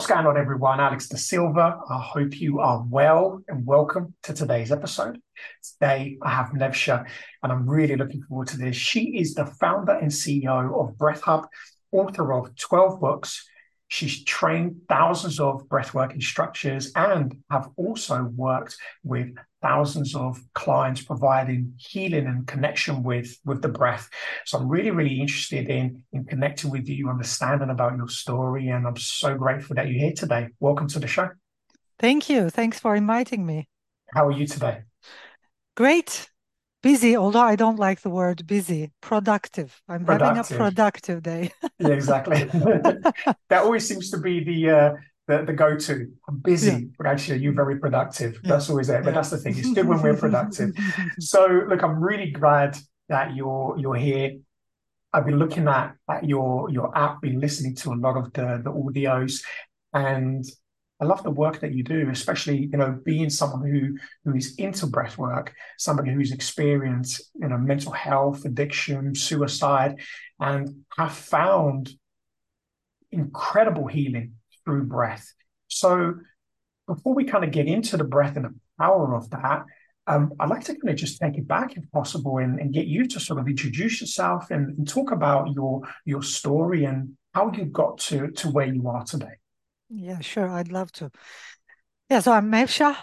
What's going on, everyone? Alex Da Silva. I hope you are well and welcome to today's episode. Today, I have Nevsah, and I'm really looking forward to this. She is the founder and CEO of Breath Hub, author of 12 books. She's trained thousands of breathwork instructors and have also worked with thousands of clients providing healing and connection with with the breath. So i'm really really interested in in connecting with you understanding about your story and i'm so grateful that you're here today. Welcome to the show. Thank you. Thanks for inviting me. How are you today? Great. Busy although i don't like the word busy. Productive. I'm productive. having a productive day. Yeah exactly. That always seems to be the uh the, the go-to. I'm busy, yeah. but actually you're very productive. Yeah. That's always it. But yeah. that's the thing. It's good when we're productive. so look, I'm really glad that you're you're here. I've been looking at, at your your app, been listening to a lot of the the audios, and I love the work that you do, especially you know being someone who who is into breath work, somebody who's experienced you know mental health, addiction, suicide, and have found incredible healing through breath. So before we kind of get into the breath and the power of that, um, I'd like to kind of just take it back, if possible, and, and get you to sort of introduce yourself and, and, talk about your your story and how you got to to where you are today. Yeah, sure, I'd love to. Yeah, so I'm Nevsah,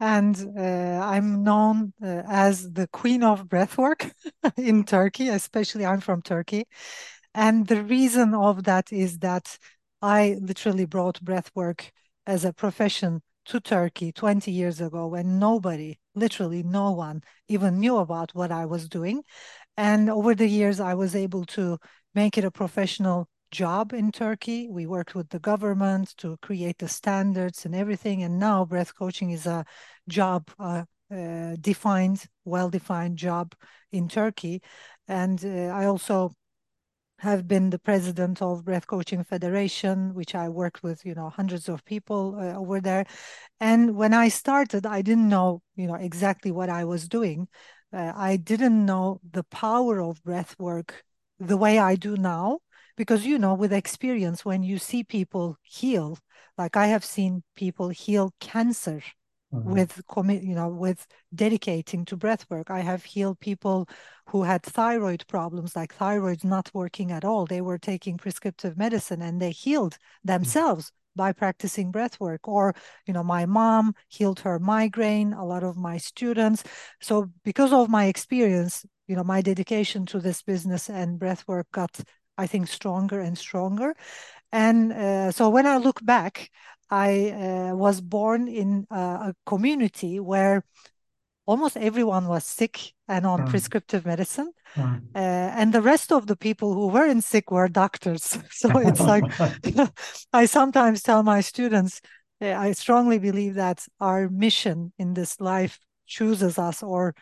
and uh, I'm known uh, as the queen of breathwork in Turkey. Especially, I'm from Turkey, and the reason of that is that I literally brought breathwork as a profession to Turkey 20 years ago when nobody, literally no one, even knew about what I was doing. And over the years, I was able to make it a professional job in Turkey. We worked with the government to create the standards and everything. And now breath coaching is a job, uh, uh, defined, well defined job in Turkey. And uh, I also have been the president of Breath Coaching Federation, which I worked with, you know, hundreds of people uh, over there. And when I started, I didn't know, you know, exactly what I was doing. Uh, I didn't know the power of breath work the way I do now, because, you know, with experience, when you see people heal, like I have seen people heal cancer mm-hmm. with commit you know with dedicating to breath work. I have healed people who had thyroid problems like thyroid not working at all. They were taking prescriptive medicine and they healed mm-hmm. themselves mm-hmm by practicing breath work. Or you know my mom healed her migraine a lot of my students. So because of my experience you know my dedication to this business and breath work got i think stronger and stronger and uh, so when i look back I uh, was born in a community where almost everyone was sick and on mm. prescriptive medicine. Mm. Uh, and the rest of the people who weren't sick were doctors. so it's like, I sometimes tell my students, I strongly believe that our mission in this life chooses us or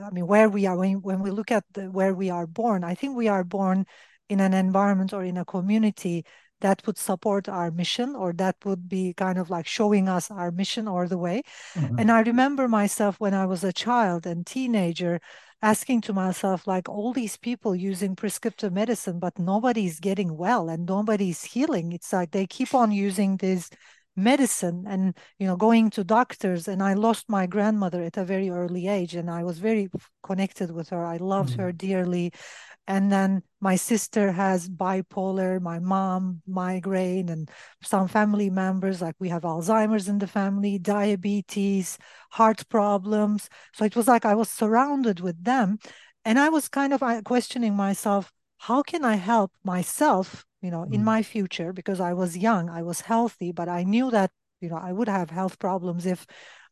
I mean, where we are, when, when we look at the, where we are born, I think we are born in an environment or in a community that would support our mission or that would be kind of like showing us our mission or the way. Mm-hmm. And I remember myself when I was a child and teenager asking to myself, like, all these people using prescriptive medicine, but nobody's getting well and nobody's healing. It's like they keep on using this medicine and you know going to doctors and i lost my grandmother at a very early age and i was very connected with her i loved mm-hmm. her dearly and then my sister has bipolar my mom migraine and some family members like we have alzheimer's in the family diabetes heart problems so it was like i was surrounded with them and i was kind of uh, questioning myself how can i help myself you know mm. in my future because i was young i was healthy but i knew that you know i would have health problems if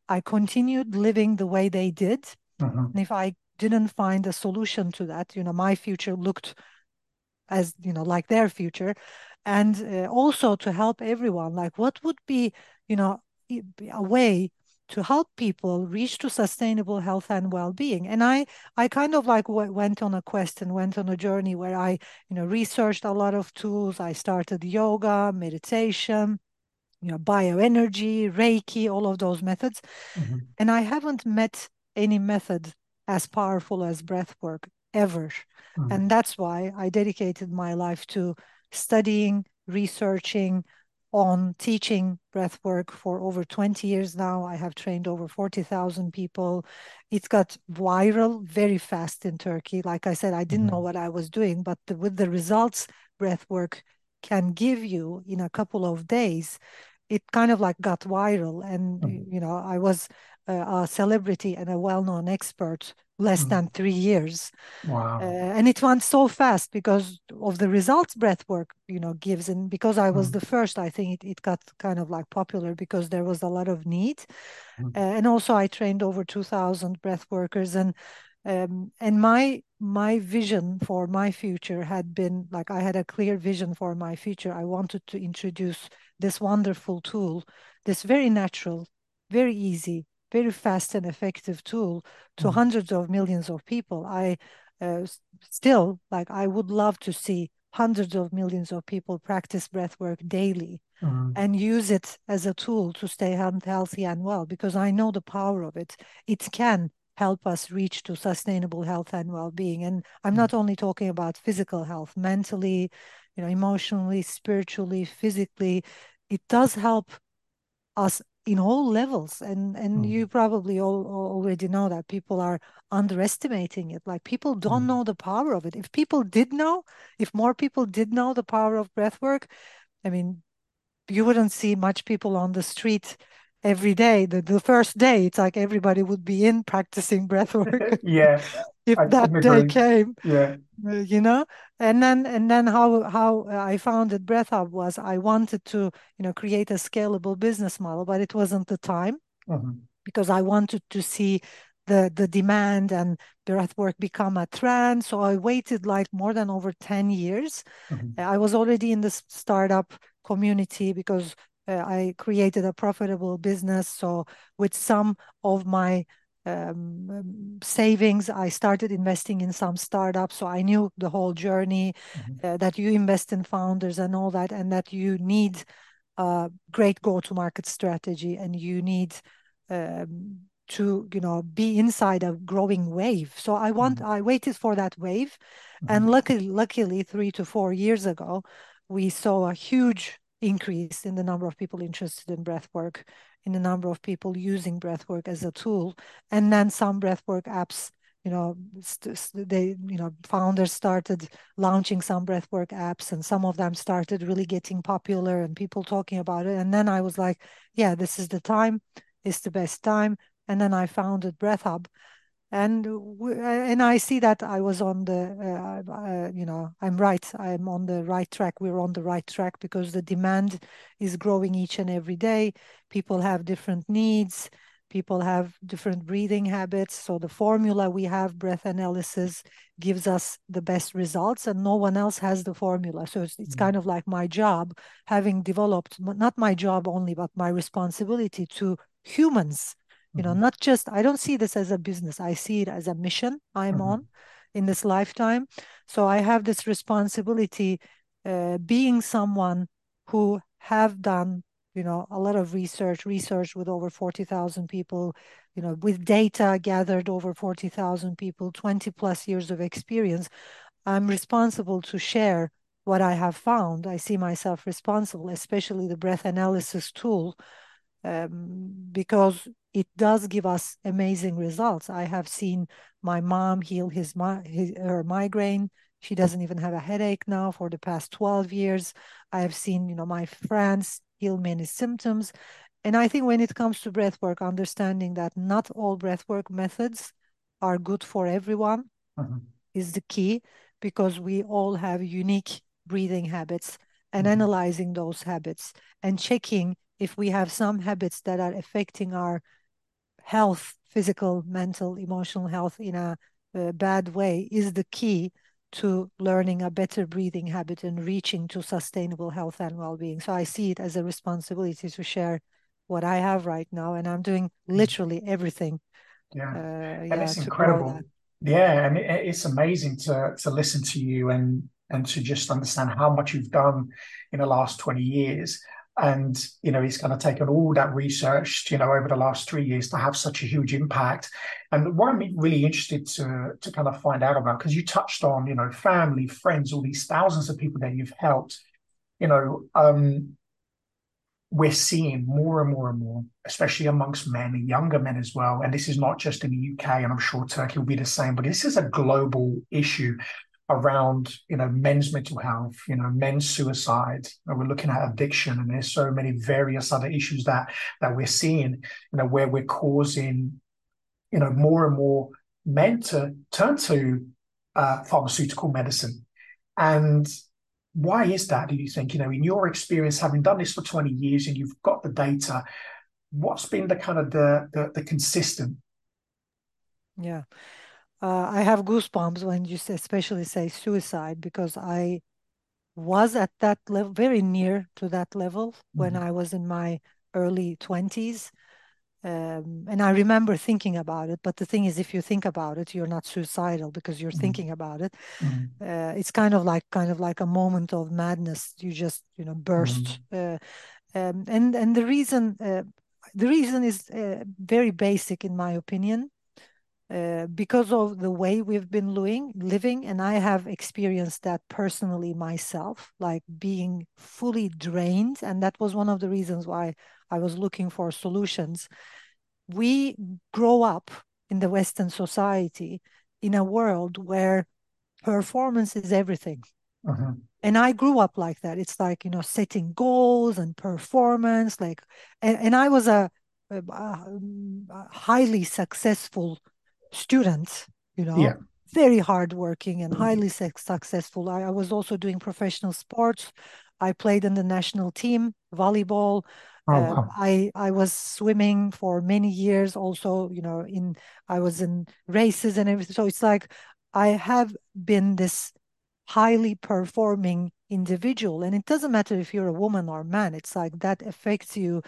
i continued living the way they did mm-hmm. and if i didn't find a solution to that. You know my future looked as you know like their future. And uh, also to help everyone like what would be you know a way to help people reach to sustainable health and well-being? And i i kind of like w- went on a quest and went on a journey where i you know researched a lot of tools. I started yoga meditation you know bioenergy reiki all of those methods. Mm-hmm. and i haven't met any method as powerful as breath work ever. Mm-hmm. And that's why I dedicated my life to studying, researching, on teaching breath work for over 20 years now. I have trained over 40,000 people. It's got viral very fast in Turkey. Like I said, I didn't mm-hmm. know what I was doing, but the, with the results breath work can give you in a couple of days, it kind of like got viral. And, mm-hmm. you know, I was a, celebrity and a well known expert less mm. than three years. Wow. Uh, and it went so fast because of the results breath work, you know, gives. And because I was mm. the first, I think it, it got kind of like popular because there was a lot of need. Mm. And also I trained over 2000 breath workers and um, and my my vision for my future had been like I had a clear vision for my future. I wanted to introduce this wonderful tool, this very natural, very easy, very fast and effective tool to mm. hundreds of millions of people. I uh, still like I would love to see hundreds of millions of people practice breath work daily mm. and use it as a tool to stay healthy and well because I know the power of it. It can help us reach to sustainable health and well-being and i'm mm. not only talking about physical health mentally you know emotionally spiritually physically it does help us in all levels and and mm. you probably all, already know that people are underestimating it like people don't mm. know the power of it if people did know if more people did know the power of breath work i mean you wouldn't see much people on the street every day the, the first day it's like everybody would be in practicing breath work yeah if I, that day came yeah uh, you know and then and then how how i founded breath hub was i wanted to you know create a scalable business model but it wasn't the time mm-hmm. because i wanted to see the the demand and breath work become a trend so i waited like more than over 10 years mm-hmm. i was already in the startup community because uh, I created a profitable business. So with some of my um, um, savings, I started investing in some startups. So I knew the whole journey mm-hmm. uh, that you invest in founders and all that, and that you need a great go-to-market strategy, and you need um, to you know be inside a growing wave. So I want mm-hmm. I waited for that wave, mm-hmm. and luckily, luckily, three to four years ago, we saw a huge increase in the number of people interested in breath work, in the number of people using breath work as a tool, and then some breath work apps. You know, they you know founders started launching some breathwork apps, and some of them started really getting popular, and people talking about it. And then I was like, yeah, this is the time. It's the best time. And then I founded Breath Hub, and and I see that I was on the uh, uh, you know I'm right I'm on the right track we're on the right track because the demand is growing each and every day. People have different needs people have different breathing habits. So the formula we have breath analysis gives us the best results and no one else has the formula. So it's, it's mm-hmm. kind of like my job having developed not my job only but my responsibility to humans you know mm-hmm. not just i don't see this as a business i see it as a mission i'm mm-hmm. on in this lifetime so i have this responsibility uh, being someone who have done you know a lot of research research with over 40,000 people you know with data gathered over 40,000 people 20 plus years of experience i'm responsible to share what i have found i see myself responsible especially the breath analysis tool um, because it does give us amazing results. I have seen my mom heal his, his her migraine. She doesn't even have a headache now for the past 12 years. I have seen, you know, my friends heal many symptoms. And I think when it comes to breath work, understanding that not all breath work methods are good for everyone uh-huh. is the key because we all have unique breathing habits and mm-hmm. analyzing those habits and checking if we have some habits that are affecting our health, physical, mental, emotional health in a, a bad way is the key to learning a better breathing habit and reaching to sustainable health and well-being. So I see it as a responsibility to share what I have right now, and I'm doing mm. literally everything. Yeah, uh, and yeah, it's incredible. Yeah, and it's amazing to to listen to you and and to just understand how much you've done in the last 20 years and you know he's kind of taken all that research you know over the last three years to have such a huge impact and what i'm really interested to to kind of find out about because you touched on you know family friends all these thousands of people that you've helped you know um we're seeing more and more and more, especially amongst men and younger men as well. And this is not just in the UK, and I'm sure Turkey will be the same, but this is a global issue around you know men's mental health you know men's suicide and we're looking at addiction and there's so many various other issues that that we're seeing you know where we're causing you know more and more men to turn to uh, pharmaceutical medicine and why is that, do you think? You know, in your experience, having done this for 20 years and you've got the data, what's been the kind of the the, the consistent? Yeah. Uh, I have goosebumps when you say, especially say suicide because I was at that level, very near to that level mm-hmm. when I was in my early 20s. Um, and I remember thinking about it, but the thing is, if you think about it, you're not suicidal because you're mm-hmm. thinking about it. Mm-hmm. Uh, it's kind of like kind of like a moment of madness. You just you know burst, mm-hmm. uh, um, and and the reason uh, the reason is uh, very basic in my opinion. Uh, because of the way we've been living, living, and I have experienced that personally myself, like being fully drained, and that was one of the reasons why I was looking for solutions. We grow up in the Western society in a world where performance is everything. Uh-huh. And I grew up like that. It's like, you know, setting goals and performance, like, and, and I was a, a, a highly successful student, you know, yeah. very hardworking and highly successful. I, I was also doing professional sports. I played in the national team, volleyball. Oh, uh. I I was swimming for many years. Also, you know, in I was in races and everything. So it's like I have been this highly performing individual, and it doesn't matter if you're a woman or a man. It's like that affects you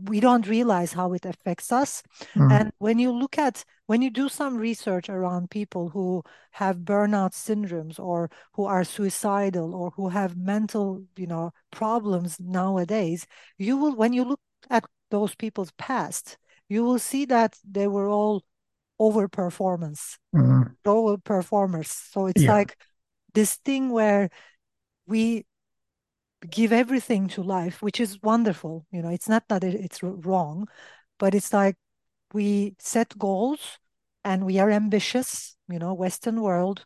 we don't realize how it affects us. Mm-hmm. And when you look at, when you do some research around people who have burnout syndromes or who are suicidal or who have mental, you know, problems nowadays, you will, when you look at those people's past, you will see that they were all over performance, mm-hmm. over performers. So it's yeah. like this thing where we give everything to life, which is wonderful. You know, it's not that it's wrong, but it's like we set goals and we are ambitious, you know, Western world,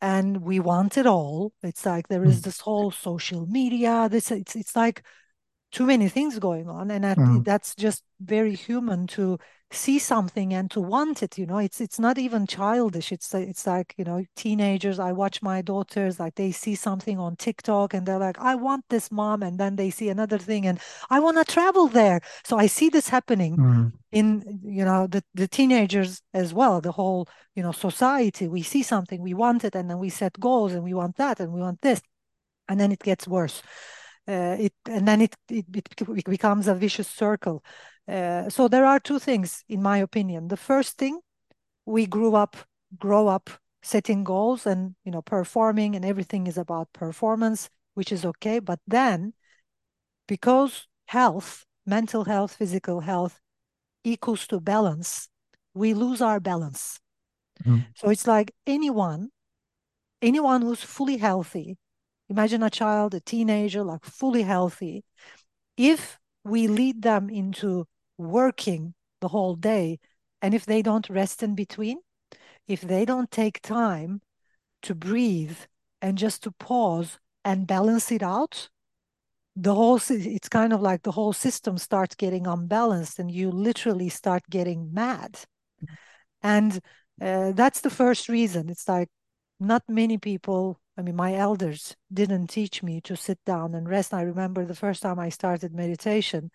and we want it all. It's like there is hmm. this whole social media. This it's it's like too many things going on, and that, mm. that's just very human to see something and to want it you know? It's it's not even childish. It's it's like you know teenagers i watch my daughters like they see something on tiktok and they're like i want this mom and then they see another thing and i want to travel there. So i see this happening mm. in you know the the teenagers as well the whole you know society. We see something we want it and then we set goals and we want that and we want this and then it gets worse. Uh, it and then it, it it becomes a vicious circle uh, so there are two things, in my opinion. The first thing, we grew up, grow up setting goals and you know performing, and everything is about performance, which is okay. But then, because health, mental health, physical health equals to balance, we lose our balance. Mm-hmm. So it's like anyone, anyone who's fully healthy. Imagine a child, a teenager, like fully healthy. If we lead them into working the whole day. And if they don't rest in between, if they don't take time to breathe and just to pause and balance it out, the whole it's kind of like the whole system starts getting unbalanced and you literally start getting mad. And uh, that's the first reason. It's like not many people i mean my elders didn't teach me to sit down and rest. I remember the first time i started meditation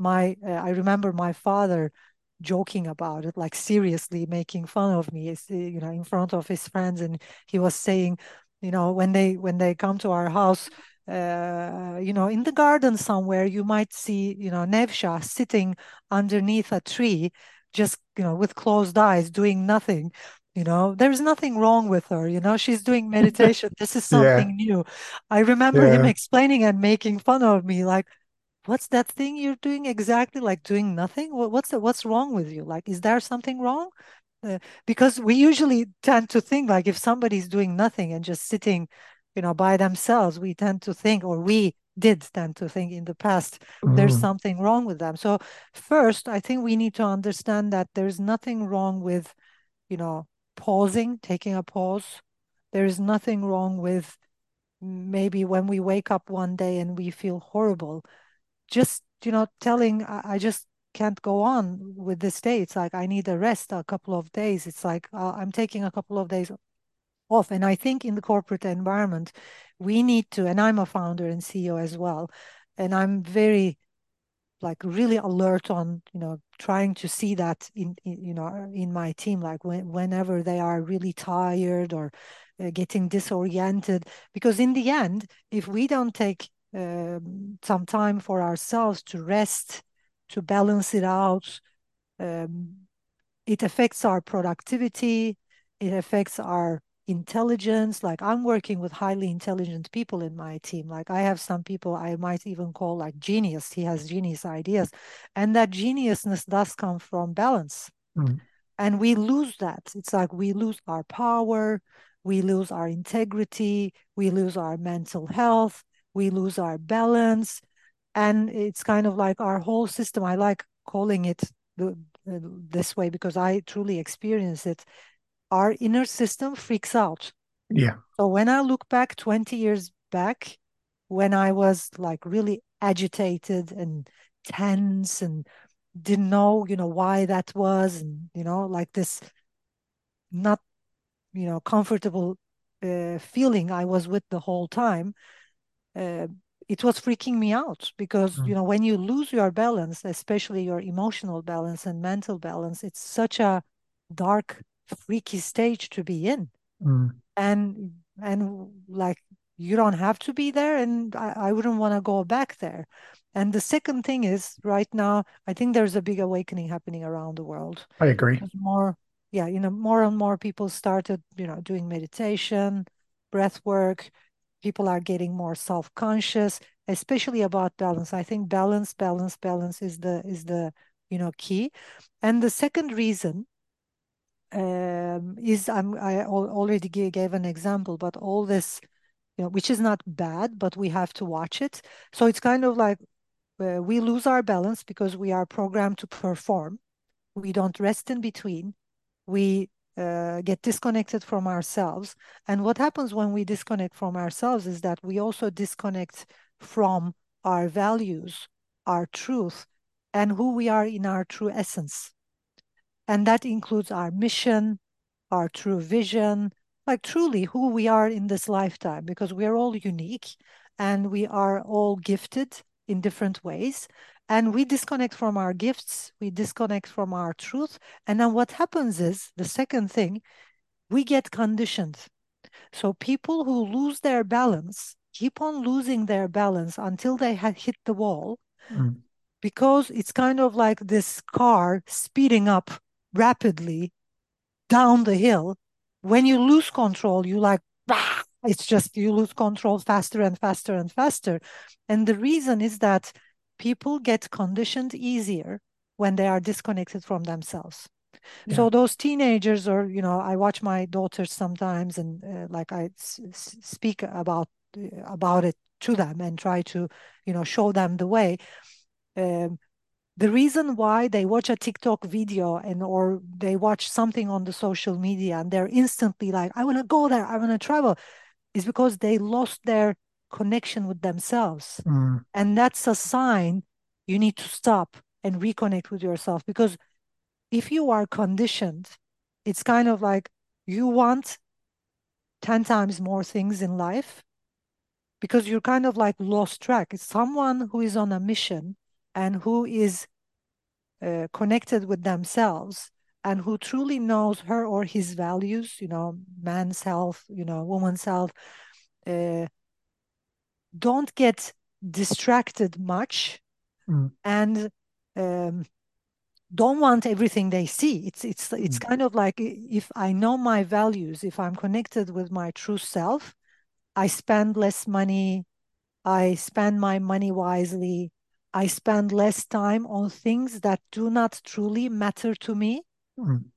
my uh, I remember my father joking about it, like seriously making fun of me, you know, in front of his friends, and he was saying, you know, when they when they come to our house, uh, you know, in the garden somewhere, you might see, you know, Nevsah sitting underneath a tree, just you know, with closed eyes, doing nothing. You know, there's nothing wrong with her. You know, she's doing meditation. this is something yeah. new. I remember yeah. him explaining and making fun of me, like, what's that thing you're doing exactly like doing nothing what's the, what's wrong with you like is there something wrong uh, because we usually tend to think like if somebody's doing nothing and just sitting you know by themselves we tend to think or we did tend to think in the past there's Mm. something wrong with them. So first, I think we need to understand that there's nothing wrong with, you know, pausing, taking a pause. There is nothing wrong with maybe when we wake up one day and we feel horrible, just, you know, telling, I, I just can't go on with this day. It's like I need a rest a couple of days. It's like uh, I'm taking a couple of days off. And I think in the corporate environment, we need to, and I'm a founder and CEO as well, and I'm very like really alert on you know trying to see that in, in you know in my team like when, whenever they are really tired or uh, getting disoriented because in the end if we don't take some time for ourselves to rest to balance it out um, it affects our productivity it affects our intelligence. Like I'm working with highly intelligent people in my team. Like I have some people I might even call like genius. He has genius ideas. And that geniusness does come from balance. Mm. And we lose that. It's like we lose our power, we lose our integrity, we lose our mental health, we lose our balance. And it's kind of like our whole system. I like calling it the, this way because I truly experience it our inner system freaks out. Yeah. So when I look back 20 years back, when I was like really agitated and tense and didn't know, you know, why that was, and you know, like this not, you know, comfortable uh, feeling I was with the whole time. Uh, it was freaking me out because Mm. you know when you lose your balance especially your emotional balance and mental balance it's such a dark freaky stage to be in Mm. and and like you don't have to be there and i, I wouldn't want to go back there and the second thing is right now i think there's a big awakening happening around the world I agree. There's more yeah you know more and more people started you know doing meditation breath work people are getting more self-conscious especially about balance i think balance balance balance is the is the you know key and the second reason um, is I'm, I already gave an example, but all this, you know, which is not bad, but we have to watch it. So it's kind of like uh, we lose our balance because we are programmed to perform. We don't rest in between. We uh, get disconnected from ourselves. And what happens when we disconnect from ourselves is that we also disconnect from our values, our truth, and who we are in our true essence. And that includes our mission, our true vision, like truly who we are in this lifetime, because we are all unique and we are all gifted in different ways. And we disconnect from our gifts, we disconnect from our truth. And then what happens is the second thing, we get conditioned. So people who lose their balance keep on losing their balance until they hit the wall Mm. because it's kind of like this car speeding up rapidly down the hill. When you lose control, you like, bah! it's just you lose control faster and faster and faster. And the reason is that people get conditioned easier when they are disconnected from themselves. Yeah. So those teenagers, or you know, I watch my daughters sometimes, and uh, like I s- speak about uh, about it to them and try to, you know, show them the way. Um, the reason why they watch a TikTok video and or they watch something on the social media and they're instantly like, I want to go there, I want to travel, is because they lost their connection with themselves. Mm. And that's a sign you need to stop and reconnect with yourself. Because if you are conditioned, it's kind of like you want 10 times more things in life because you're kind of like lost track. It's someone who is on a mission and who is uh, connected with themselves and who truly knows her or his values, you know, man's health, you know, woman's health, uh, don't get distracted much Mm. and um, don't want everything they see. It's it's it's Mm. kind of like if I know my values, if I'm connected with my true self, I spend less money, I spend my money wisely, I spend less time on things that do not truly matter to me. Mm.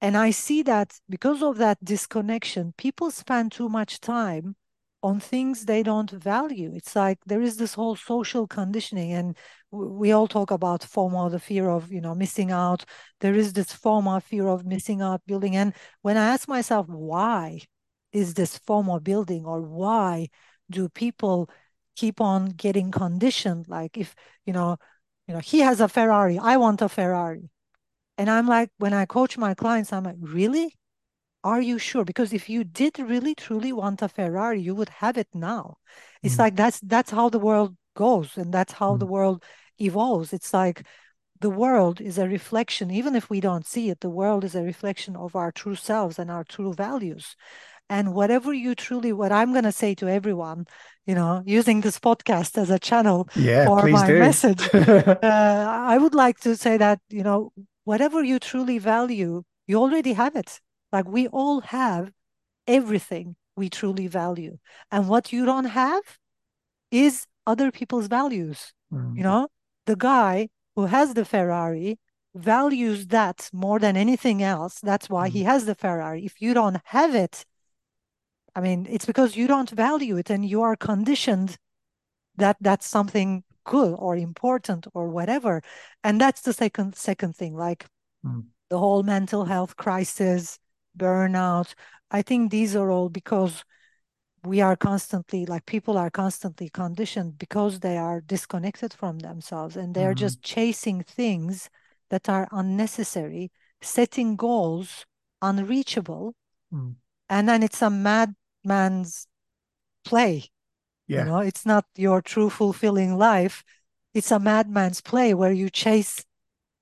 And I see that because of that disconnection, people spend too much time on things they don't value. It's like there is this whole social conditioning, and we all talk about FOMO, the fear of you know missing out. There is this FOMO, fear of missing out, building. And when I ask myself, why is this FOMO building, or why do people keep on getting conditioned? Like if you know, you know, he has a Ferrari, I want a Ferrari, and I'm like, when I coach my clients, I'm like, really? Are you sure? Because if you did really truly want a Ferrari, you would have it now. It's mm. like that's that's how the world goes and that's how mm. the world evolves. It's like the world is a reflection, even if we don't see it, the world is a reflection of our true selves and our true values. And whatever you truly, what I'm going to say to everyone, you know, using this podcast as a channel yeah, for my do. message, uh, I would like to say that, you know, whatever you truly value, you already have it like we all have everything we truly value. And what you don't have is other people's values. Mm. You know, the guy who has the Ferrari values that more than anything else. That's why mm. he has the Ferrari. If you don't have it, I mean, it's because you don't value it and you are conditioned that that's something good or important or whatever. And that's the second second thing, like mm. the whole mental health crisis, burnout. I think these are all because we are constantly like people are constantly conditioned because they are disconnected from themselves and they're mm-hmm. just chasing things that are unnecessary, setting goals unreachable. Mm. And then it's a madman's play. Yeah. You know, it's not your true fulfilling life. It's a madman's play where you chase,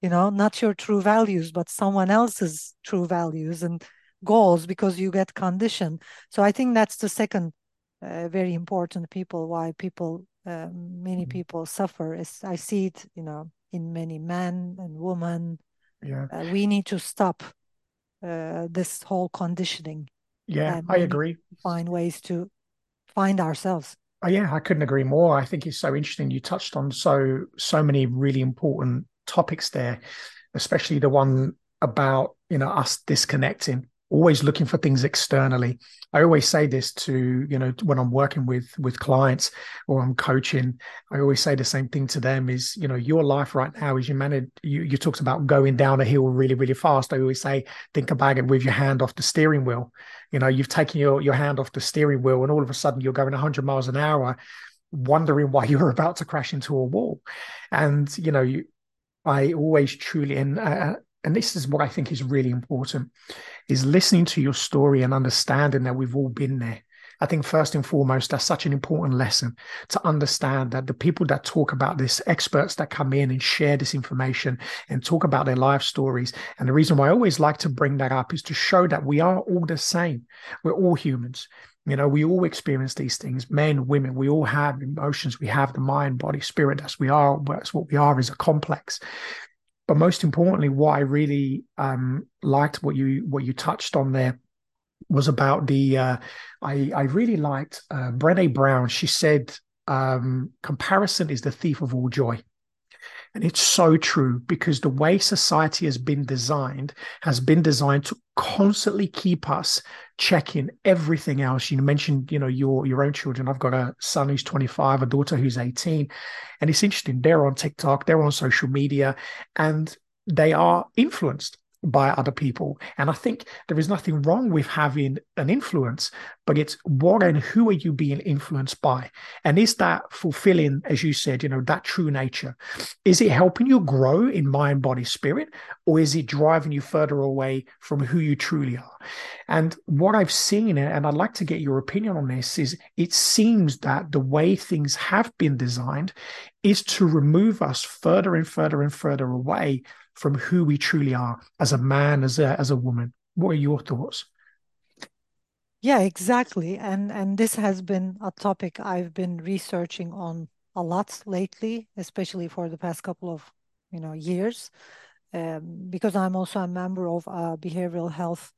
you know, not your true values, but someone else's true values. And goals because you get conditioned. So I think that's the second uh, very important people why people uh, many mm-hmm. people suffer is I see it you know in many men and women. Yeah, uh, we need to stop uh, this whole conditioning. Yeah, I agree. Find ways to find ourselves. Oh, yeah, I couldn't agree more. I think it's so interesting. You touched on so so many really important topics there, especially the one about you know us disconnecting always looking for things externally. I always say this to you know when i'm working with with clients or i'm coaching i always say the same thing to them is you know your life right now is you manage you, you talked about going down a hill really really fast. I always say think about it with your hand off the steering wheel. You know you've taken your your hand off the steering wheel and all of a sudden you're going 100 miles an hour wondering why you're about to crash into a wall. And you know you I always truly and uh, and this is what I think is really important, is listening to your story and understanding that we've all been there. I think first and foremost, that's such an important lesson to understand that the people that talk about this, experts that come in and share this information and talk about their life stories. And the reason why I always like to bring that up is to show that we are all the same. We're all humans. You know, we all experience these things, men, women, we all have emotions. We have the mind, body, spirit. That's we are. That's what we are is a complex but most importantly, what I really um, liked what you what you touched on there was about the uh, I I really liked uh, Brené Brown. She said um, comparison is the thief of all joy. And it's so true because the way society has been designed has been designed to constantly keep us checking everything else. You mentioned, you know, your your own children. I've got a son who's 25, a daughter who's 18. And it's interesting, they're on TikTok, they're on social media, and they are influenced by other people. And I think there is nothing wrong with having an influence, but it's what and who are you being influenced by? And is that fulfilling, as you said, you know, that true nature? Is it helping you grow in mind, body, spirit, or is it driving you further away from who you truly are? And what I've seen, and I'd like to get your opinion on this, is it seems that the way things have been designed is to remove us further and further and further away from who we truly are as a man, as a as a woman. What are your thoughts? Yeah, exactly. And and this has been a topic I've been researching on a lot lately, especially for the past couple of you know years, um, because I'm also a member of a behavioral health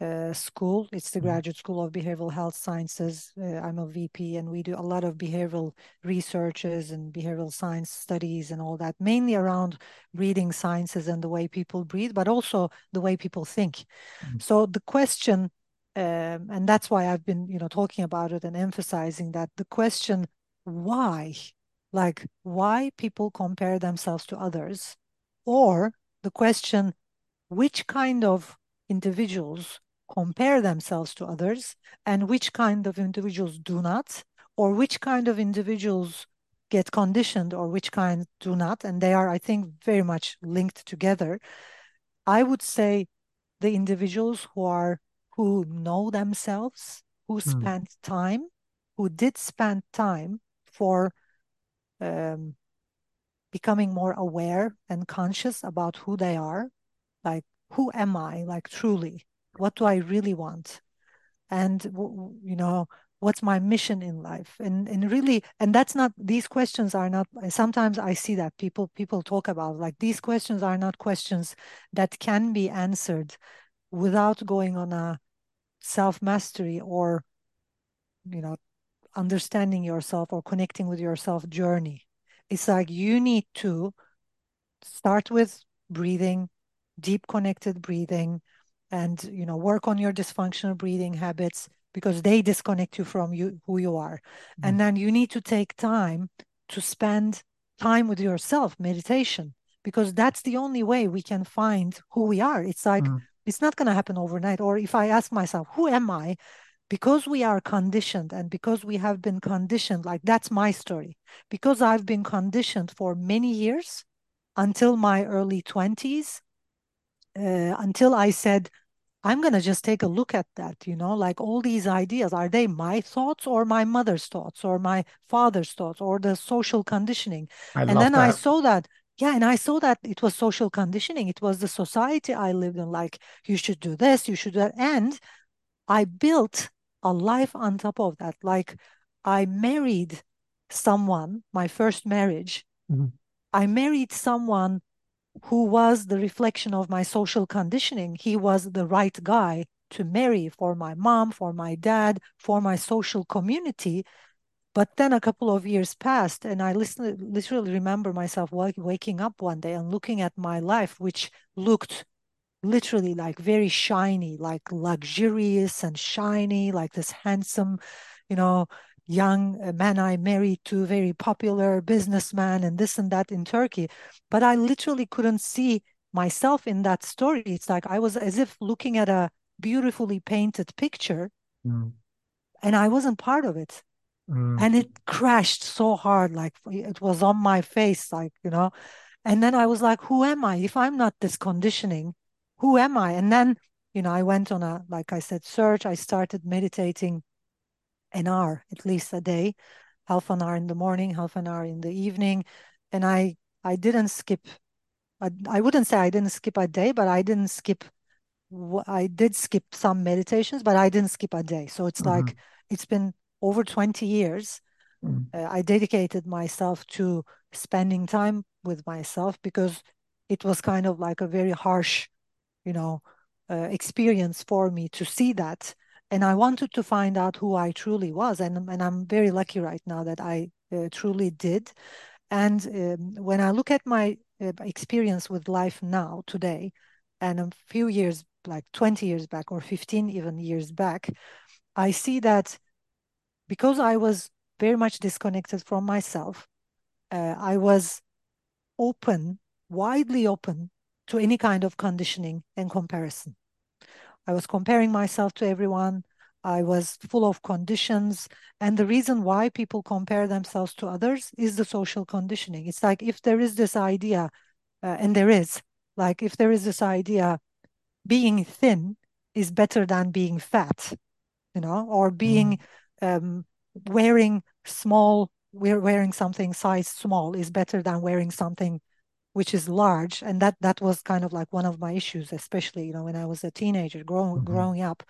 uh, school. It's the mm-hmm. Graduate School of Behavioral Health Sciences. Uh, I'm a VP, and we do a lot of behavioral researches and behavioral science studies and all that, mainly around breathing sciences and the way people breathe, but also the way people think. Mm-hmm. So the question um, and that's why I've been, you know, talking about it and emphasizing that the question why, like why people compare themselves to others, or the question which kind of individuals compare themselves to others and which kind of individuals do not, or which kind of individuals get conditioned or which kind do not. And they are, I think, very much linked together. I would say the individuals who are who know themselves, who Mm, spent time, who did spend time for um, becoming more aware and conscious about who they are. Like, who am I? Like, truly, what do I really want? And, you know, what's my mission in life? And, and really, and that's not, these questions are not, sometimes I see that people, people talk about like these questions are not questions that can be answered without going on a self mastery or you know understanding yourself or connecting with yourself journey it's like you need to start with breathing deep connected breathing and you know work on your dysfunctional breathing habits because they disconnect you from you who you are. Mm, and then you need to take time to spend time with yourself meditation because that's the only way we can find who we are. It's like mm, it's not going to happen overnight. Or if i ask myself who am i? Because we are conditioned and because we have been conditioned like that's my story. Because i've been conditioned for many years until my early 20s uh, until i said i'm going to just take a look at that you know like all these ideas are they my thoughts or my mother's thoughts or my father's thoughts or the social conditioning I and then i saw that yeah and i saw that it was social conditioning it was the society i lived in like you should do this you should do that and I built a life on top of that. Like I married someone, my first marriage. Mhm, I married someone who was the reflection of my social conditioning. He was the right guy to marry for my mom, for my dad, for my social community. But then a couple of years passed, and I listen, literally remember myself waking up one day and looking at my life, which looked literally like very shiny, like luxurious and shiny, like this handsome, you know, young uh, man I married to, very popular businessman, and this and that in Turkey. But I literally couldn't see myself in that story. It's like I was as if looking at a beautifully painted picture mm, and I wasn't part of it. mm, And it crashed so hard, like it was on my face, like, you know. And then I was like, who am I? If I'm not this conditioning, who am I? And then, you know, I went on a, like I said, search. I started meditating an hour at least a day, half an hour in the morning, half an hour in the evening. And I I didn't skip I, I wouldn't say I didn't skip a day, but I didn't skip I did skip some meditations, but I didn't skip a day. So it's mhm, like it's been over 20 years. mm, Uh, I dedicated myself to spending time with myself because it was kind of like a very harsh you know, uh, experience for me to see that. And I wanted to find out who I truly was. And, and I'm very lucky right now that I uh, truly did. And um, when I look at my uh, experience with life now, today, and a few years, like 20 years back or 15 even years back, I see that because I was very much disconnected from myself, uh, I was open, widely open to any kind of conditioning and comparison. I was comparing myself to everyone. I was full of conditions. And the reason why people compare themselves to others is the social conditioning. It's like if there is this idea, uh, and there is, like if there is this idea, being thin is better than being fat, you know, or being mm, um, wearing small, we're wearing something size small is better than wearing something which is large and that that was kind of like one of my issues especially you know when i was a teenager growing mhm, growing up.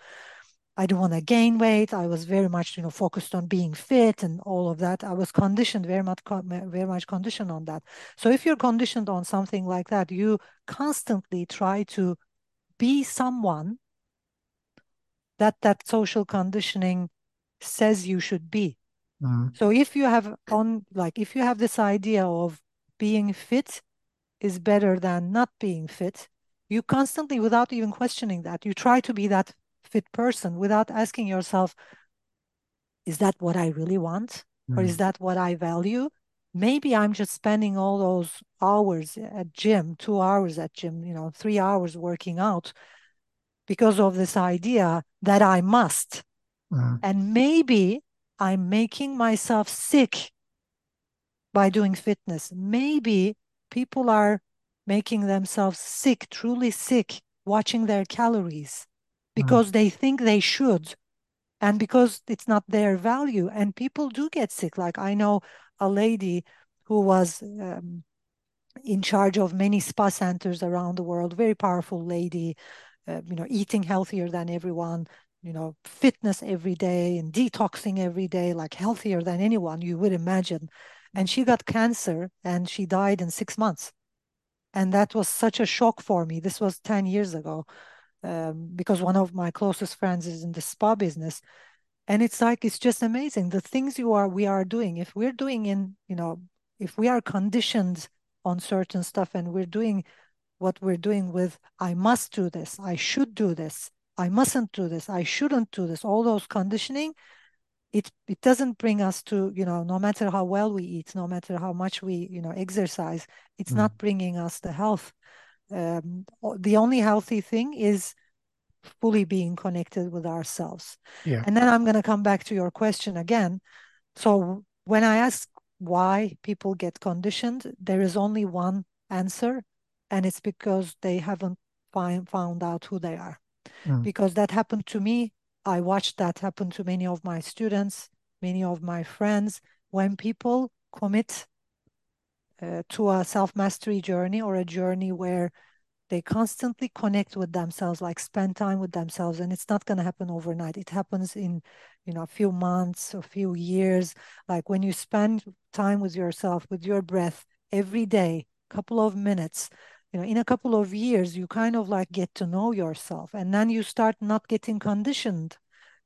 I didn't want to gain weight. I was very much you know focused on being fit and all of that. I was conditioned very much very much conditioned on that. So if you're conditioned on something like that you constantly try to be someone that that social conditioning says you should be. Mm, so if you have on like if you have this idea of being fit is better than not being fit, you constantly, without even questioning that, you try to be that fit person without asking yourself, is that what I really want? Mm. Or is that what I value? Maybe I'm just spending all those hours at gym, two hours at gym, you know, three hours working out because of this idea that I must. Mm. And maybe I'm making myself sick by doing fitness. Maybe people are making themselves sick, truly sick, watching their calories because they think they should and because it's not their value. And people do get sick. Like I know a lady who was um, in charge of many spa centers around the world, very powerful lady, uh, you know, eating healthier than everyone, you know, fitness every day and detoxing every day, like healthier than anyone you would imagine. And she got cancer and she died in six months. And that was such a shock for me. This was 10 years ago um, because one of my closest friends is in the spa business. And it's like, it's just amazing. The things you are, we are doing, if we're doing in, you know, if we are conditioned on certain stuff and we're doing what we're doing with, I must do this, I should do this, I mustn't do this, I shouldn't do this, all those conditioning, it it doesn't bring us to you know no matter how well we eat no matter how much we you know exercise it's mm. not bringing us the health um, the only healthy thing is fully being connected with ourselves yeah. and then i'm going to come back to your question again so when i ask why people get conditioned there is only one answer and it's because they haven't find, found out who they are mm. because that happened to me I watched that happen to many of my students, many of my friends. When people commit uh, to a self mastery journey or a journey where they constantly connect with themselves, like spend time with themselves, and it's not going to happen overnight. It happens in, you know, a few months, a few years. Like when you spend time with yourself, with your breath every day, couple of minutes, you know in a couple of years you kind of like get to know yourself and then you start not getting conditioned.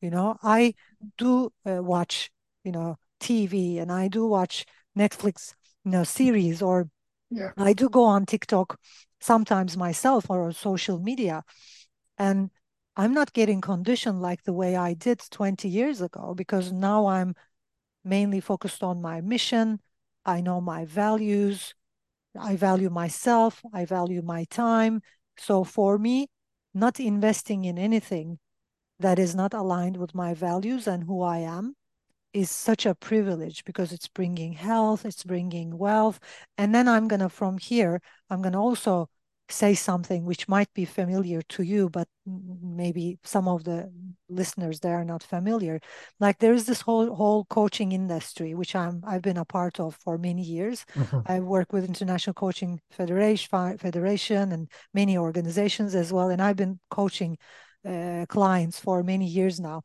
You know i do uh, watch you know tv and i do watch netflix you know series or yeah. i do go on tiktok sometimes myself or on social media and i'm not getting conditioned like the way i did 20 years ago because now i'm mainly focused on my mission. I know my values I value myself, I value my time. So for me, not investing in anything that is not aligned with my values and who I am is such a privilege because it's bringing health, it's bringing wealth. And then I'm going to, from here, I'm going to also say something which might be familiar to you, but maybe some of the listeners there are not familiar. Like there is this whole whole coaching industry, which I'm I've been a part of for many years. Mm-hmm. I work with International Coaching Federation, Federation, and many organizations as well, and I've been coaching uh, clients for many years now.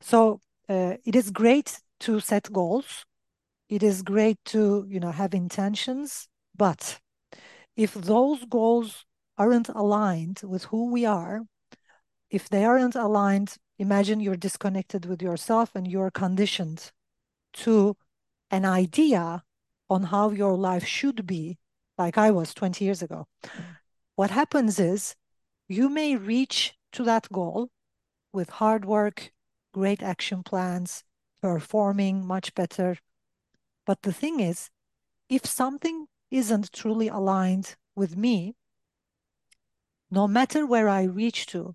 So uh, it is great to set goals. It is great to you know have intentions, but if those goals aren't aligned with who we are, if they aren't aligned, imagine you're disconnected with yourself and you're conditioned to an idea on how your life should be, like I was 20 years ago. What happens is you may reach to that goal with hard work, great action plans, performing much better. But the thing is, if something isn't truly aligned with me, no matter where I reach to,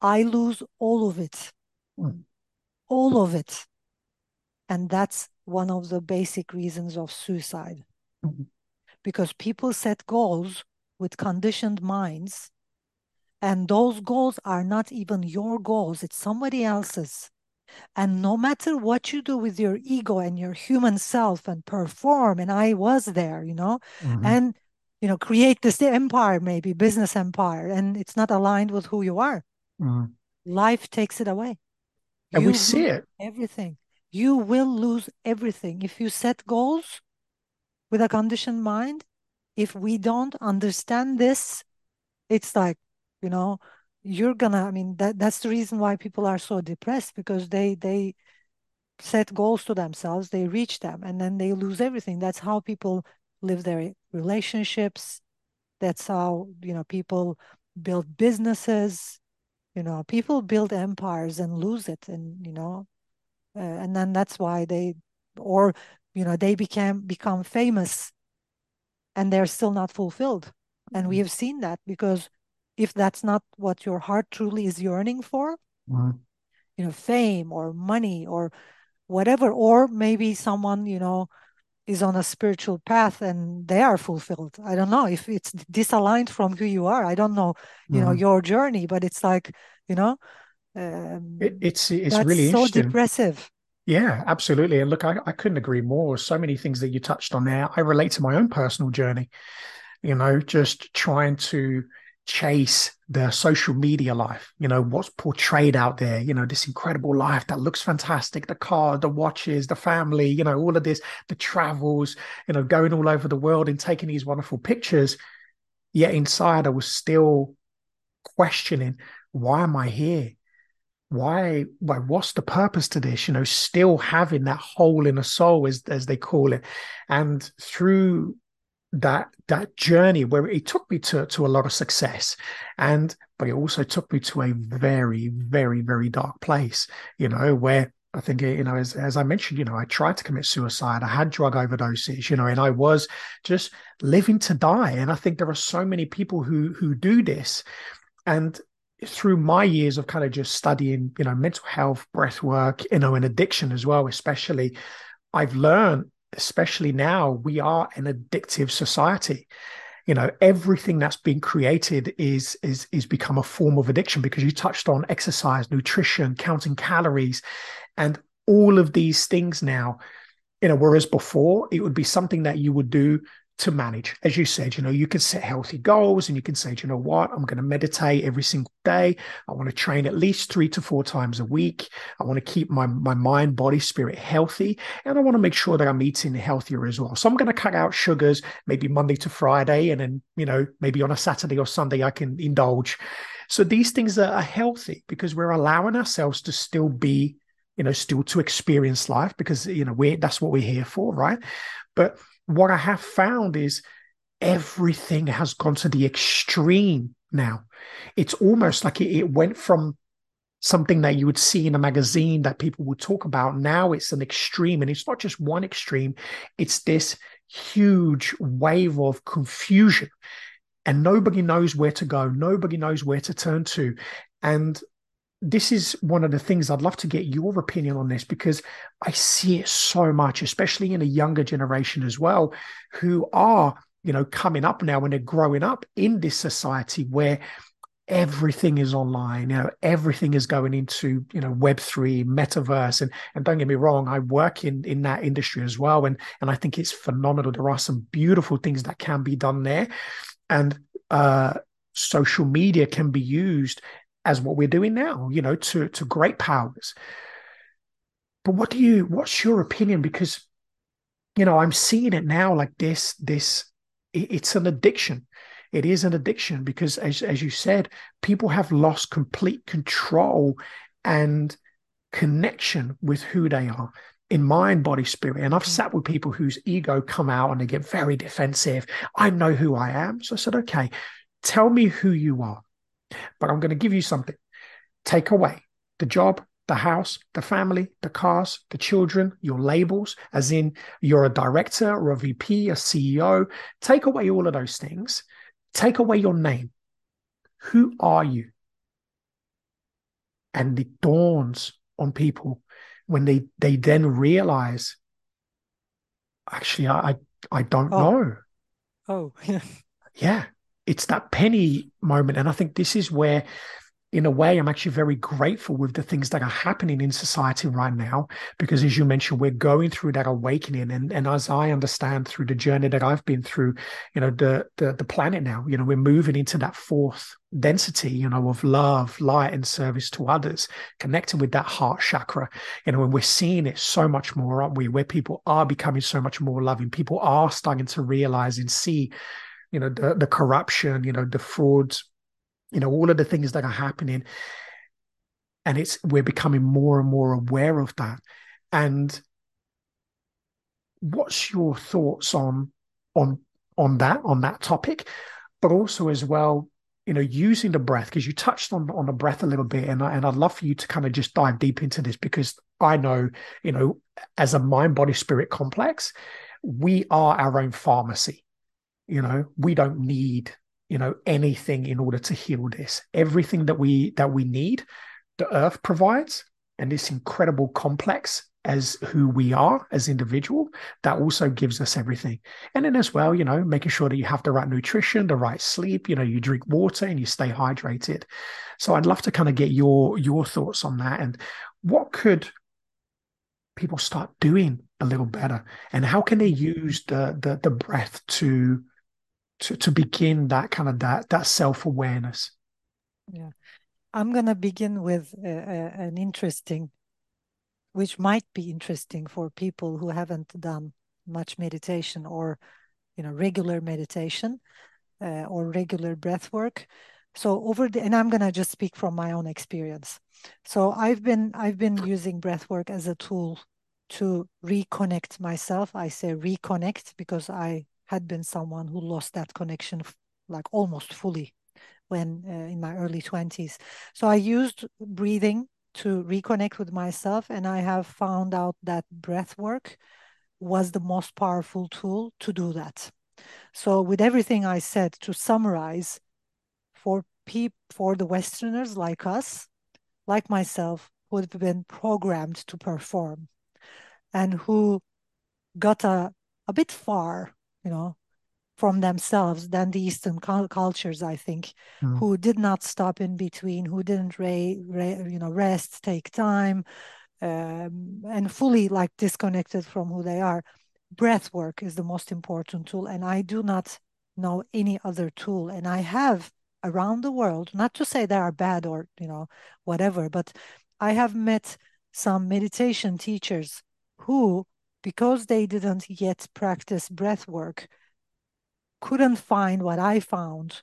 I lose all of it. Mm. All of it. And that's one of the basic reasons of suicide. Mm-hmm. Because people set goals with conditioned minds, and those goals are not even your goals, it's somebody else's. And no matter what you do with your ego and your human self and perform, and I was there, you know, mm-hmm. and you know, create this empire, maybe business empire, and it's not aligned with who you are. Mm-hmm. Life takes it away. And you we see it. Everything. You will lose everything. If you set goals with a conditioned mind, if we don't understand this, it's like, you know, you're gonna i mean that that's the reason why people are so depressed because they they set goals to themselves they reach them and then they lose everything that's how people live their relationships that's how you know people build businesses You know, people build empires and lose it, and you know, uh, and then that's why they, or you know, they became become famous, and they're still not fulfilled. And we mm. have seen that because if that's not what your heart truly is yearning for, mm. you know, fame or money or whatever, or maybe someone you know is on a spiritual path and they are fulfilled. I don't know if it's disaligned from who you are. I don't know, you mm. know, your journey, but it's like, you know, um, it, it's it's really so depressive. Yeah, absolutely. And look, I, I couldn't agree more. So many things that you touched on there. I relate to my own personal journey. You know, just trying to chase the social media life you know what's portrayed out there you know this incredible life that looks fantastic the car the watches the family you know all of this the travels you know going all over the world and taking these wonderful pictures. Yet inside i was still questioning why am i here? Why why what's the purpose to this? You know still having that hole in the soul as as they call it. And through that that journey where it took me to to a lot of success. And but it also took me to a very very very dark place you know where I think you know as as I mentioned you know I tried to commit suicide I had drug overdoses you know and I was just living to die. And I think there are so many people who who do this. And through my years of kind of just studying you know mental health breath work you know and addiction as well especially I've learned especially now, we are an addictive society. You know, everything that's been created is is is become a form of addiction because you touched on exercise, nutrition, counting calories, and all of these things now. You know, whereas before it would be something that you would do to manage. As you said, you know, you can set healthy goals and you can say, you know what, I'm going to meditate every single day. I want to train at least three to four times a week. I want to keep my, my mind, body, spirit healthy. And I want to make sure that I'm eating healthier as well. So I'm going to cut out sugars, maybe Monday to Friday. And then, you know, maybe on a Saturday or Sunday, I can indulge. So these things are healthy because we're allowing ourselves to still be, you know, still to experience life because, you know, we that's what we're here for, right? But what I have found is everything has gone to the extreme now. It's almost like it, it, went from something that you would see in a magazine that people would talk about. Now it's an extreme, and it's not just one extreme, it's this huge wave of confusion. And nobody knows where to go, nobody knows where to turn to. And this is one of the things I'd love to get your opinion on this because I see it so much, especially in a younger generation as well, who are, you know, coming up now and they're growing up in this society where everything is online you know everything is going into you know web3 metaverse. And and don't get me wrong i work in in that industry as well. And and i think it's phenomenal. There are some beautiful things that can be done there. And uh social media can be used as what we're doing now, you know, to to great powers. But what do you what's your opinion? Because you know, I'm seeing it now like this, this it's an addiction. It is an addiction because as as you said, people have lost complete control and connection with who they are in mind, body, spirit. And I've mm. sat with people whose ego come out and they get very defensive. I know who I am. So I said, okay, tell me who you are. But I'm going to give you something. Take away the job, the house, the family, the cars, the children, your labels, as in you're a director or a VP, a CEO. Take away all of those things. Take away your name. Who are you? And it dawns on people when they they then realize, actually, I I don't oh. know. Oh, yeah. yeah it's that penny moment. And I think this is where, in a way, I'm actually very grateful with the things that are happening in society right now. Because as you mentioned, we're going through that awakening. And, and as I understand through the journey that I've been through, you know, the, the the planet now, you know, we're moving into that fourth density, you know, of love, light, and service to others, connecting with that heart chakra. You know, and we're seeing it so much more, aren't we? Where people are becoming so much more loving. People are starting to realize and see you know the, the corruption you know the frauds you know all of the things that are happening. And it's we're becoming more and more aware of that. And what's your thoughts on on on that on that topic? But also as well you know, using the breath, because you touched on, on the breath a little bit, and, I, and I'd love for you to kind of just dive deep into this because I know, you know, as a mind, body, spirit complex, we are our own pharmacy. You know, we don't need, you know, anything in order to heal this. Everything that we that we need, the earth provides, and this incredible complex as who we are as individual that also gives us everything. And then as well you know making sure that you have the right nutrition the right sleep you know you drink water and you stay hydrated. So i'd love to kind of get your your thoughts on that and what could people start doing a little better? And how can they use the the, the breath to to to begin that kind of that that self-awareness. Yeah. I'm going to begin with a, a, an interesting which might be interesting for people who haven't done much meditation or you know regular meditation uh, or regular breath work. So over the and i'm going to just speak from my own experience. So i've been i've been using breath work as a tool to reconnect myself. I say reconnect because i had been someone who lost that connection like almost fully when uh, in my early 20s so i used breathing to reconnect with myself. And I have found out that breath work was the most powerful tool to do that. So, with everything I said, to summarize, for people, for the Westerners like us, like myself, who have been programmed to perform and who got a, a bit far, you know, from themselves than the Eastern cultures, I think, mm. who did not stop in between, who didn't re, re, you know rest, take time, um, and fully like disconnected from who they are. Breath work is the most important tool, and I do not know any other tool. And I have around the world, not to say they are bad or you know whatever, but I have met some meditation teachers who, because they didn't yet practice breath work, couldn't find what I found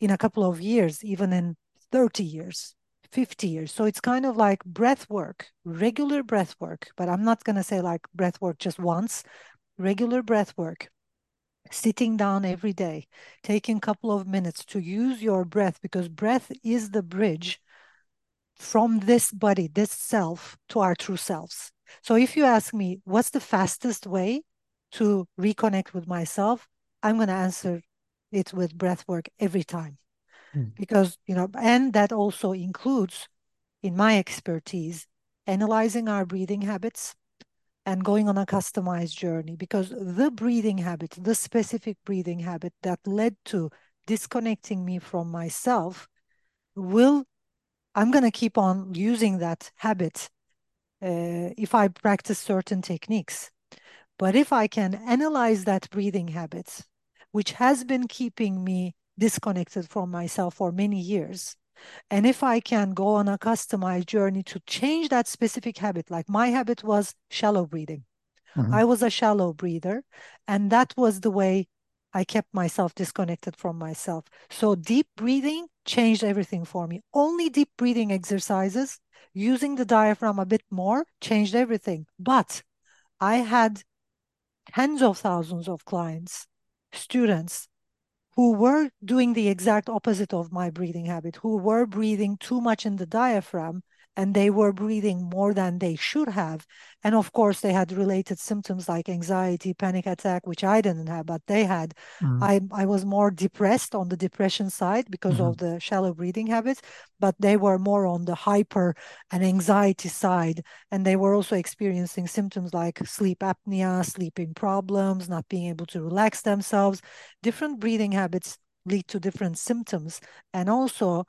in a couple of years, even in 30 years, 50 years. So it's kind of like breath work, regular breath work, but I'm not going to say like breath work just once, regular breath work. Sitting down every day, taking a couple of minutes to use your breath because breath is the bridge from this body, this self, to our true selves. So if you ask me, what's the fastest way to reconnect with myself? I'm going to answer it with breath work every time. Mm. Because, you know, and that also includes, in my expertise, analyzing our breathing habits and going on a customized journey because the breathing habit, the specific breathing habit that led to disconnecting me from myself will, I'm going to keep on using that habit uh, if I practice certain techniques. But if I can analyze that breathing habit which has been keeping me disconnected from myself for many years. And if I can go on a customized journey to change that specific habit, like my habit was shallow breathing. Mm-hmm. I was a shallow breather, and that was the way I kept myself disconnected from myself. So deep breathing changed everything for me. Only deep breathing exercises, using the diaphragm a bit more, changed everything. But I had tens of thousands of clients students who were doing the exact opposite of my breathing habit, who were breathing too much in the diaphragm and they were breathing more than they should have. And of course, they had related symptoms like anxiety, panic attack, which I didn't have, but they had. Mm-hmm. I, I was more depressed on the depression side because mm-hmm. of the shallow breathing habits, but they were more on the hyper and anxiety side. And they were also experiencing symptoms like sleep apnea, sleeping problems, not being able to relax themselves. Different breathing habits lead to different symptoms. And also,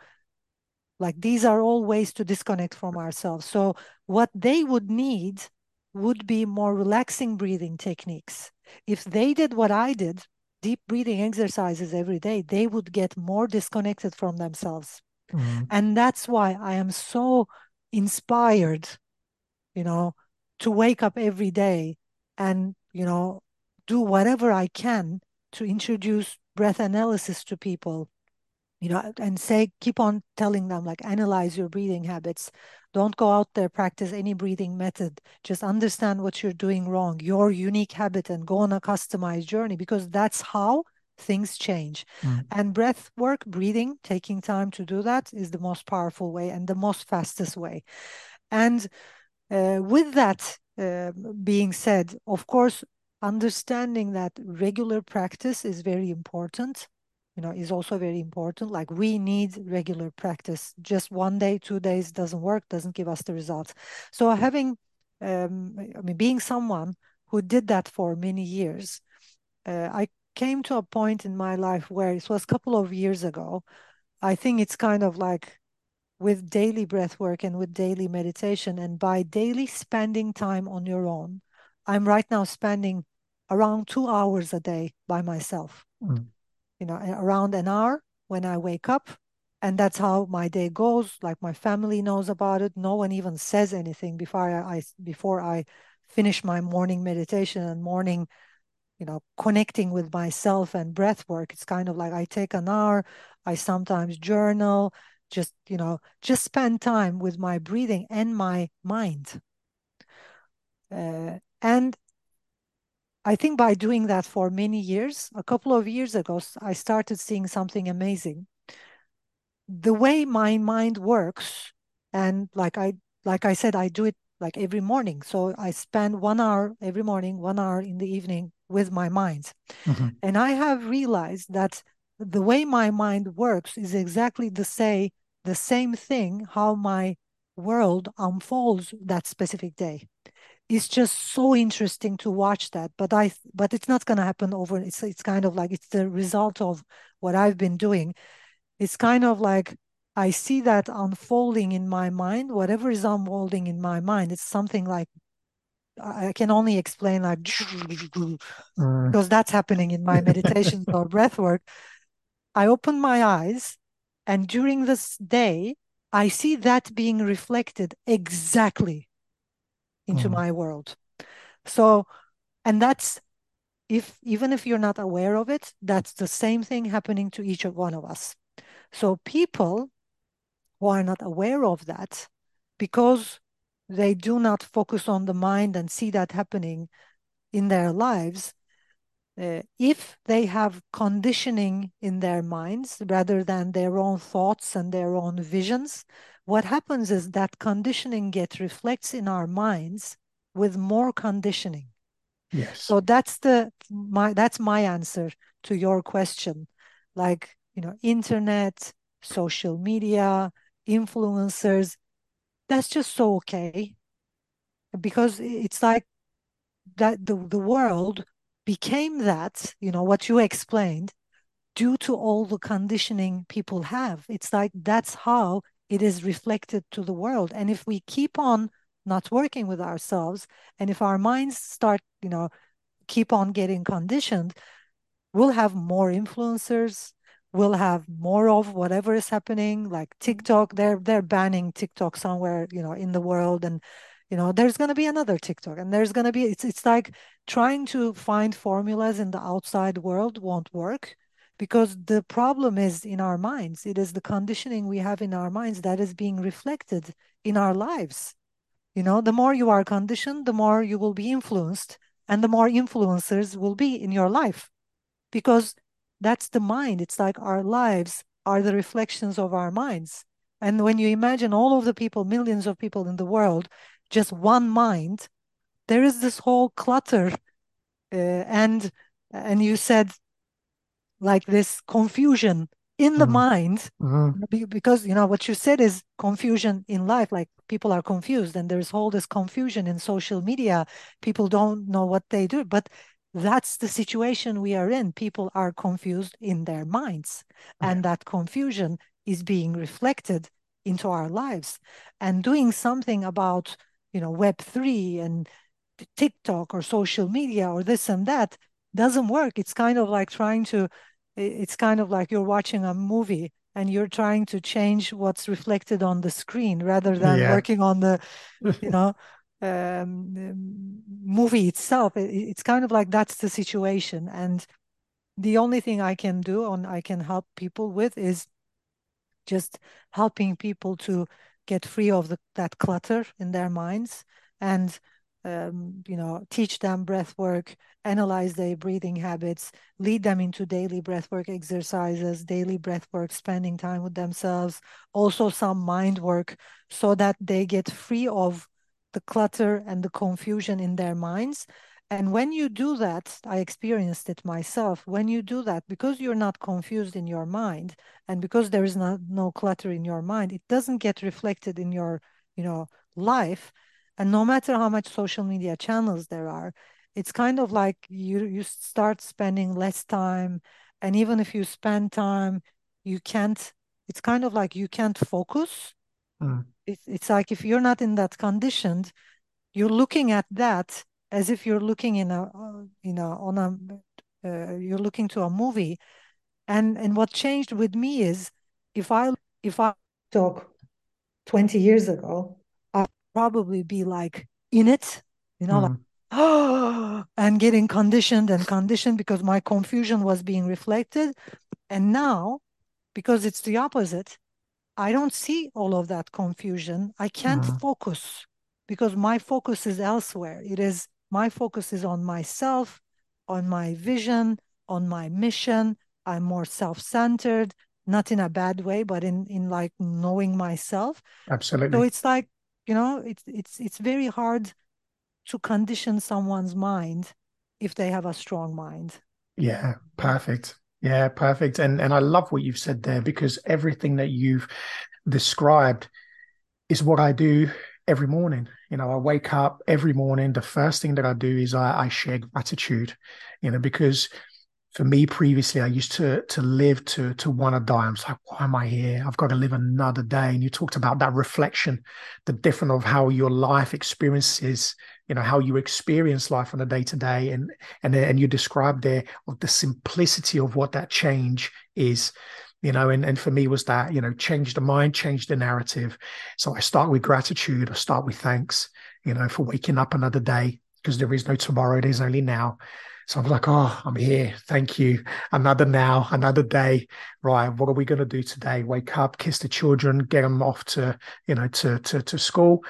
like these are all ways to disconnect from ourselves. So what they would need would be more relaxing breathing techniques. If they did what I did, deep breathing exercises every day, they would get more disconnected from themselves. Mm-hmm. And that's why I am so inspired, you know, to wake up every day and, you know, do whatever I can to introduce breath analysis to people you know and say keep on telling them like analyze your breathing habits don't go out there practice any breathing method just understand what you're doing wrong your unique habit and go on a customized journey because that's how things change. Mm. And breath work, breathing, taking time to do that is the most powerful way and the most fastest way. And uh, with that uh, being said, of course, understanding that regular practice is very important you know is also very important. Like we need regular practice. Just one day two days doesn't work doesn't give us the results. So having um, i mean being someone who did that for many years uh, i came to a point in my life where it was a couple of years ago i think it's kind of like with daily breath work and with daily meditation and by daily spending time on your own i'm right now spending around two hours a day by myself. Mm. You know, around an hour when I wake up. And that's how my day goes. Like my family knows about it. No one even says anything before I, I before I finish my morning meditation and morning, you know, connecting with myself and breath work. It's kind of like I take an hour, I sometimes journal, just, you know, just spend time with my breathing and my mind. Uh, and I think by doing that for many years, a couple of years ago, I started seeing something amazing. The way my mind works, and like I like I said, I do it like every morning. So I spend one hour every morning, one hour in the evening with my mind. Mm-hmm. And I have realized that the way my mind works is exactly the say the same thing how my world unfolds that specific day it's just so interesting to watch that but i but it's not going to happen over it's it's kind of like it's the result of what i've been doing. It's kind of like i see that unfolding in my mind whatever is unfolding in my mind it's something like i can only explain like Mm. because that's happening in my meditations or breath work. I open my eyes and during this day i see that being reflected exactly into Mm. my world so and that's if even if you're not aware of it that's the same thing happening to each of one of us so people who are not aware of that because they do not focus on the mind and see that happening in their lives uh, if they have conditioning in their minds rather than their own thoughts and their own visions what happens is that conditioning get reflects in our minds with more conditioning Yes. so that's the my that's my answer to your question. Like, you know, internet, social media, influencers, that's just so okay. Because it's like that the, the world became that, you know, what you explained, due to all the conditioning people have. It's like that's how it is reflected to the world. And if we keep on not working with ourselves, and if our minds start, you know, keep on getting conditioned, we'll have more influencers. We'll have more of whatever is happening, like TikTok. They're they're banning TikTok somewhere, you know, in the world, and you know, there's going to be another TikTok, and there's going to be. It's it's like trying to find formulas in the outside world won't work because the problem is in our minds. It is the conditioning we have in our minds that is being reflected in our lives. You know, the more you are conditioned, the more you will be influenced and the more influencers will be in your life because that's the mind. It's like our lives are the reflections of our minds. And when you imagine all of the people, millions of people in the world, just one mind, there is this whole clutter. Uh, and and you said like this confusion in the Mm. mind Mhm. because you know what you said is confusion in life like people are confused and there's all this confusion in social media people don't know what they do but that's the situation we are in people are confused in their minds and that confusion is being reflected into our lives and doing something about you know web 3 and tiktok or social media or this and that doesn't work. It's kind of like trying to it's kind of like you're watching a movie and you're trying to change what's reflected on the screen rather than Yeah. working on the you know um, um, movie itself. It- it's kind of like that's the situation. And the only thing i can do and i can help people with is just helping people to get free of the, that clutter in their minds. And um, you know, teach them breath work, analyze their breathing habits, lead them into daily breath work exercises, daily breath work, spending time with themselves, also some mind work so that they get free of the clutter and the confusion in their minds. And when you do that, I experienced it myself. When you do that, because you're not confused in your mind and because there is not, no clutter in your mind, it doesn't get reflected in your, you know, life and no matter how much social media channels there are it's kind of like you you start spending less time. And even if you spend time you can't it's kind of like you can't focus. Mm. it's, it's like if you're not in that conditioned you're looking at that as if you're looking in a uh, you know on a uh, you're looking to a movie. And and what changed with me is if i if i talk 20 years ago probably be like in it, you know, mm. like, oh, and getting conditioned and conditioned because my confusion was being reflected. And now, because it's the opposite, I don't see all of that confusion. I can't mm. focus because my focus is elsewhere. It is my focus is on myself, on my vision, on my mission. I'm more self-centered, not in a bad way, but in in like knowing myself. Absolutely. So it's like you know it's it's it's very hard to condition someone's mind if they have a strong mind. Yeah perfect. Yeah perfect. And and i love what you've said there because everything that you've described is what i do every morning. You know i wake up every morning. The first thing that i do is i, I share gratitude you know because for me previously i used to to live to to want to die. I'm like why am i here? I've got to live another day. And you talked about that reflection the different of how your life experiences you know how you experience life on a day to day and and and you described there of the simplicity of what that change is you know and, and for me was that you know change the mind change the narrative. So i start with gratitude i start with thanks you know for waking up another day because there is no tomorrow there's only now so I'm like, oh, I'm here. Thank you. Another now, another day. Right. What are we going to do today? Wake up, kiss the children, get them off to, you know, to, to, to school.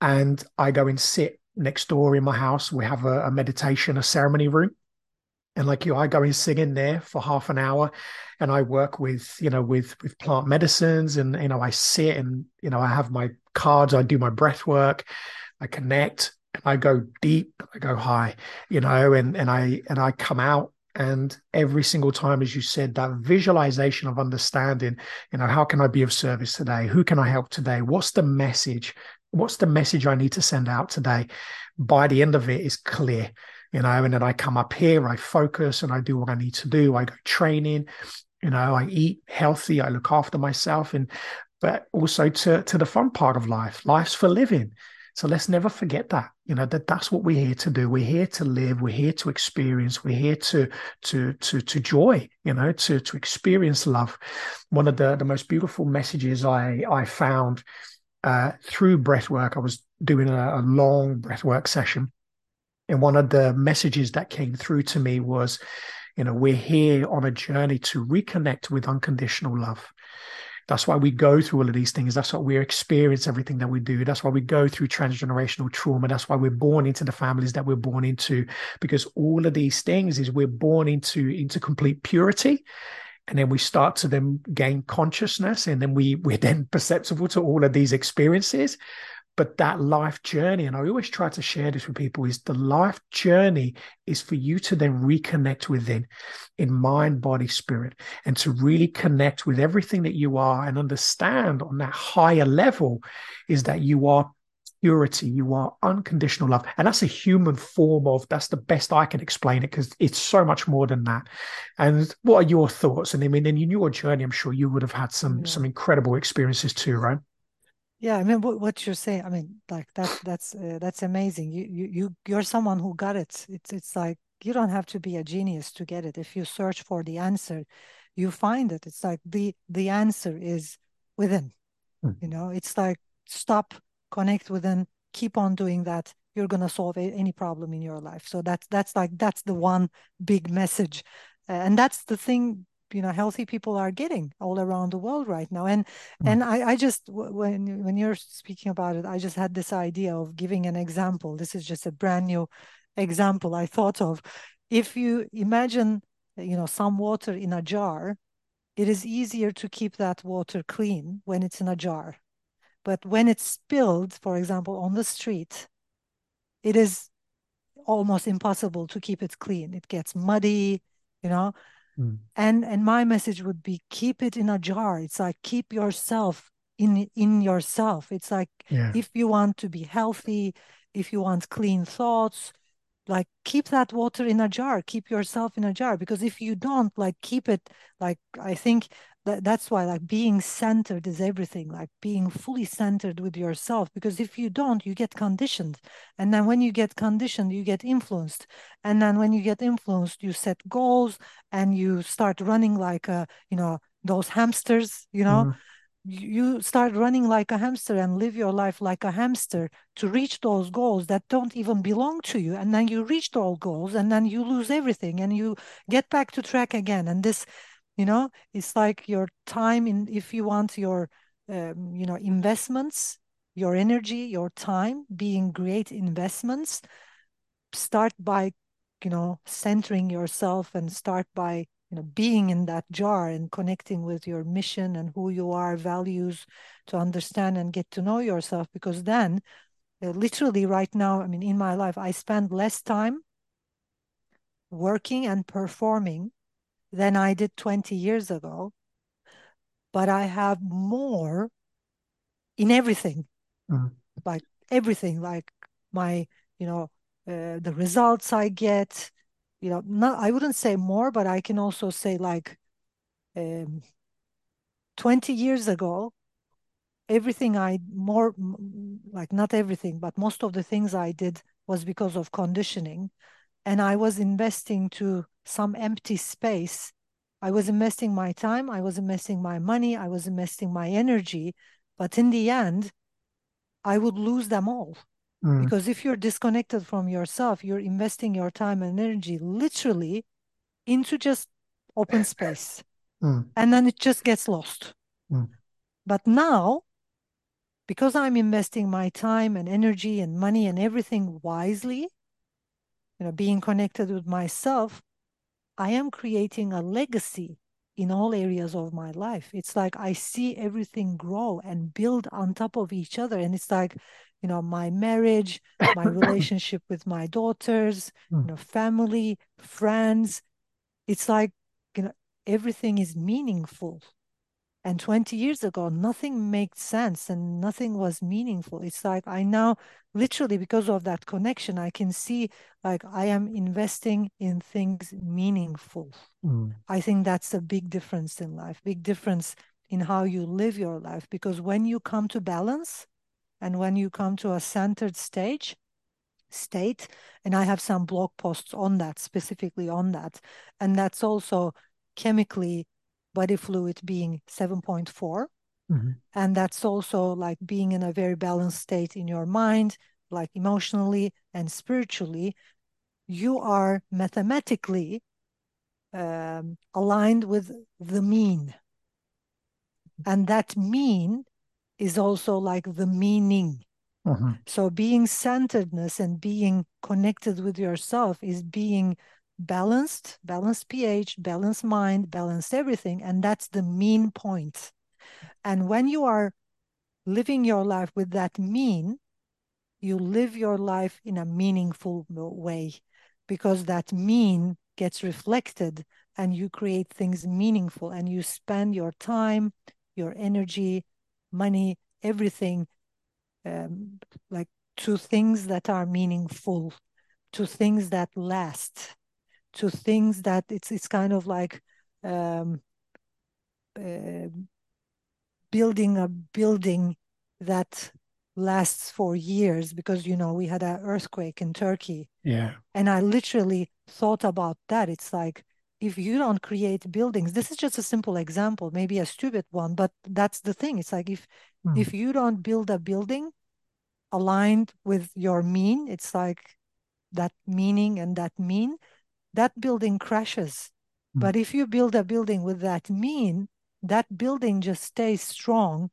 And I go and sit next door in my house. We have a, a meditation, a ceremony room. And like you, I go and sit in there for half an hour and I work with, you know, with, with plant medicines and, you know, I sit and, you know, I have my cards, I do my breath work, I connect, I go deep, I go high, you know, and and I and I come out and every single time as you said that visualization of understanding you know how can i be of service today? Who can i help today? What's the message? What's the message i need to send out today? By the end of it is clear you know and then i come up here i focus and i do what i need to do. I go training you know i eat healthy i look after myself and but also to to the fun part of life. Life's for living so let's never forget that, you know, that that's what we're here to do. We're here to live. We're here to experience. We're here to to to to joy, you know, to to experience love. One of the the most beautiful messages I I found uh, through breath work. I was doing a, a long breath work session, and one of the messages that came through to me was, you know, we're here on a journey to reconnect with unconditional love. That's why we go through all of these things. That's why we experience everything that we do. That's why we go through transgenerational trauma. That's why we're born into the families that we're born into, because all of these things is we're born into into complete purity and then we start to then gain consciousness and then we we're then perceptible to all of these experiences but that life journey and i always try to share this with people is the life journey is for you to then reconnect within in mind body spirit and to really connect with everything that you are and understand on that higher level is that you are purity you are unconditional love. And that's a human form of that's the best i can explain it because it's so much more than that. And what are your thoughts? And i mean in your journey i'm sure you would have had some yeah. some incredible experiences too right yeah, I mean, what, what you're saying, I mean, like that, that's uh, that's amazing. You you you you're someone who got it. It's it's like you don't have to be a genius to get it. If you search for the answer, you find it. It's like the the answer is within. Mm. You know, it's like stop, connect within, keep on doing that. You're gonna solve any problem in your life. So that's that's like that's the one big message, uh, and that's the thing you know healthy people are getting all around the world right now. And mm. and I, I just when when you're speaking about it i just had this idea of giving an example. This is just a brand new example i thought of. If you imagine you know some water in a jar it is easier to keep that water clean when it's in a jar. But when it's spilled for example on the street it is almost impossible to keep it clean. It gets muddy you know Mm. And and my message would be keep it in a jar. It's like keep yourself in in yourself. It's like yeah. if you want to be healthy, if you want clean thoughts, like keep that water in a jar keep yourself in a jar because if you don't like keep it like i think that, that's why like being centered is everything like being fully centered with yourself because if you don't you get conditioned. And then when you get conditioned you get influenced. And then when you get influenced you set goals and you start running like a you know those hamsters you know? Mm you start running like a hamster and live your life like a hamster to reach those goals that don't even belong to you. And then you reach those goals and then you lose everything and you get back to track again. And this you know it's like your time in if you want your um, you know investments your energy your time being great investments start by you know centering yourself and start by you know being in that jar and connecting with your mission and who you are values to understand and get to know yourself because then uh, literally right now i mean in my life i spend less time working and performing than i did 20 years ago but i have more in everything mm-hmm. like everything like my you know uh, the results i get you know, not I wouldn't say more, but I can also say like um, 20 years ago, everything I more like not everything, but most of the things I did was because of conditioning. And I was investing to some empty space. I was investing my time, I was investing my money, I was investing my energy. But in the end, I would lose them all. Mm. Because if you're disconnected from yourself, you're investing your time and energy literally into just open space. Mm. And then it just gets lost. Mm. But now, because I'm investing my time and energy and money and everything wisely, you know, being connected with myself, I am creating a legacy in all areas of my life. It's like I see everything grow and build on top of each other. And it's like, you know my marriage my relationship with my daughters you hmm. know family friends. It's like you know everything is meaningful. And 20 years ago nothing made sense and nothing was meaningful. It's like i now literally because of that connection i can see like i am investing in things meaningful. Mm. i think that's a big difference in life big difference in how you live your life. Because when you come to balance and when you come to a centered stage, state, and I have some blog posts on that, specifically on that. And that's also chemically body fluid being 7.4. Mm-hmm. And that's also like being in a very balanced state in your mind, like emotionally and spiritually. You are mathematically um, aligned with the mean. And that mean is also like the meaning. Mm-hmm. So being centeredness and being connected with yourself is being balanced, balanced pH, balanced mind, balanced everything. And that's the mean point. And when you are living your life with that mean, you live your life in a meaningful way because that mean gets reflected and you create things meaningful and you spend your time, your energy, money, everything, um, like to things that are meaningful, to things that last, to things that it's it's kind of like um, uh, building a building that lasts for years because you know we had an earthquake in Turkey. Yeah. And I literally thought about that. It's like if you don't create buildings this is just a simple example maybe a stupid one but that's the thing it's like if mm. if you don't build a building aligned with your mean it's like that meaning and that mean that building crashes Mm. But if you build a building with that mean, that building just stays strong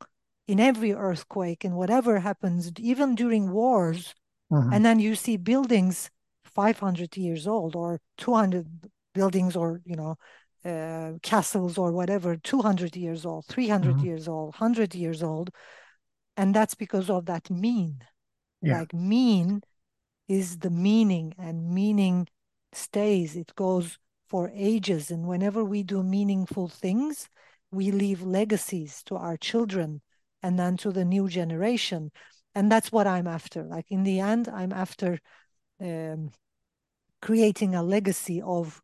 in every earthquake and whatever happens, even during wars. Mm-hmm. And then you see buildings 500 years old or 200 buildings or, you know, uh, castles or whatever, 200 years old, 300 mm-hmm. years old, 100 years old. And that's because of that mean. Yeah. Like mean is the meaning, and meaning stays, it goes for ages. And whenever we do meaningful things, we leave legacies to our children and then to the new generation. And that's what I'm after. Like in the end, I'm after um, creating a legacy of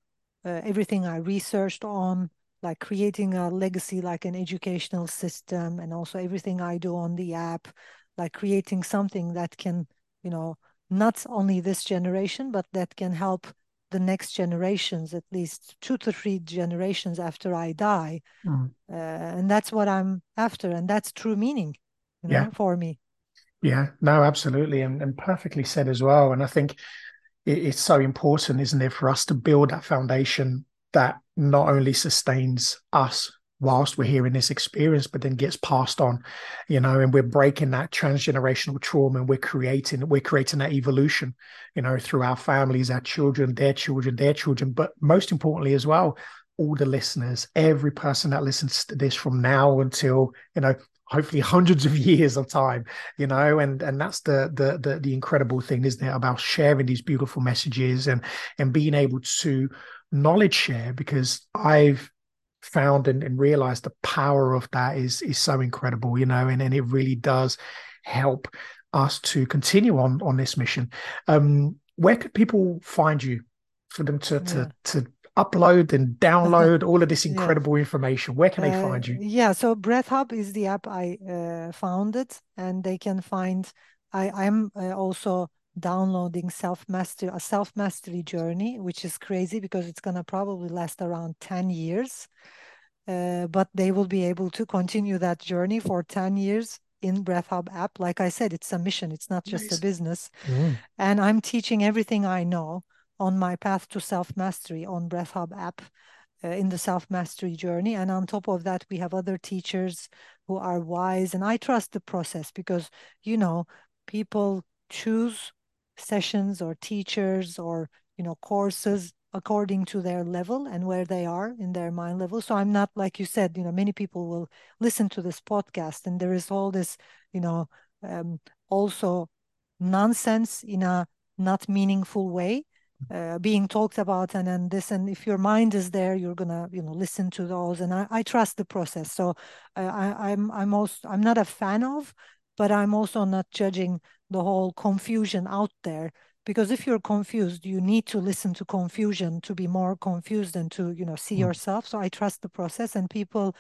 everything I researched on, like creating a legacy like an educational system, and also everything I do on the app, like creating something that can, you know, not only this generation, but that can help the next generations, at least two to three generations after I die. Mm. Uh, and that's what I'm after. And that's true meaning you know, yeah. for me. Yeah, no, absolutely. And, and perfectly said as well. And I think it's so important, isn't it, for us to build that foundation that not only sustains us whilst we're here in this experience, but then gets passed on, you know, and we're breaking that transgenerational trauma and we're creating, we're creating that evolution, you know, through our families, our children, their children, their children, but most importantly as well, all the listeners, every person that listens to this from now until, you know, hopefully hundreds of years of time you know and and that's the the the, the incredible thing isn't it about sharing these beautiful messages and and being able to knowledge share because i've found and, and realized the power of that is is so incredible you know and, and it really does help us to continue on on this mission um where could people find you for them to yeah. to to upload and download all of this incredible yeah. information? Where can they uh, find you? yeah so breath hub is the app i uh, founded and they can find i i'm uh, also downloading self master a self mastery journey which is crazy because it's going to probably last around 10 years. Uh, but they will be able to continue that journey for 10 years in breath hub app. Like i said it's a mission. It's not just nice. a business. Mm. and i'm teaching everything i know on my path to self mastery on breath hub app uh, in the self mastery journey. And on top of that we have other teachers who are wise. And i trust the process because you know people choose sessions or teachers or you know courses according to their level and where they are in their mind level. So i'm not like you said you know many people will listen to this podcast and there is all this you know um, also nonsense in a not meaningful way uh, being talked about and then this and if your mind is there you're gonna you know listen to those and i, I trust the process so uh, I, i'm i'm also i'm not a fan of but i'm also not judging the whole confusion out there because if you're confused you need to listen to confusion to be more confused and to you know see mm. yourself so i trust the process and people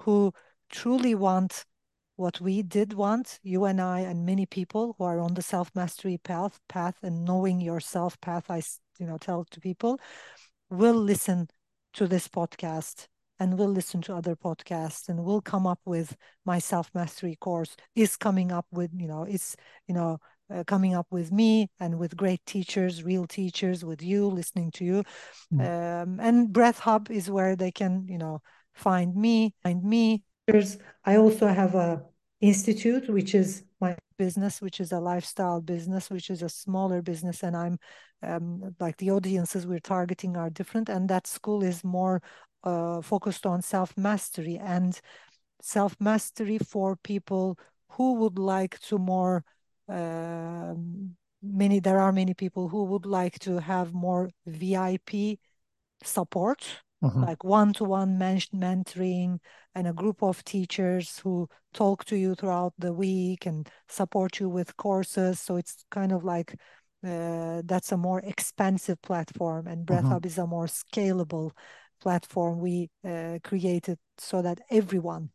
who truly want what we did want you and i and many people who are on the self mastery path path and knowing yourself path i you know tell to people will listen to this podcast and we'll listen to other podcasts and we'll come up with my self mastery course is coming up with you know it's you know uh, coming up with me and with great teachers real teachers with you listening to you mm. um, and breath hub is where they can you know find me find me i also have a institute which is my business which is a lifestyle business which is a smaller business and i'm um, like the audiences we're targeting are different and that school is more uh, focused on self mastery and self mastery for people who would like to more uh, many there are many people who would like to have more vip support mm-hmm. like one-to-one mentoring and a group of teachers who talk to you throughout the week and support you with courses so it's kind of like uh, that's a more expensive platform and breath mm-hmm. hub is a more scalable platform we uh, created so that everyone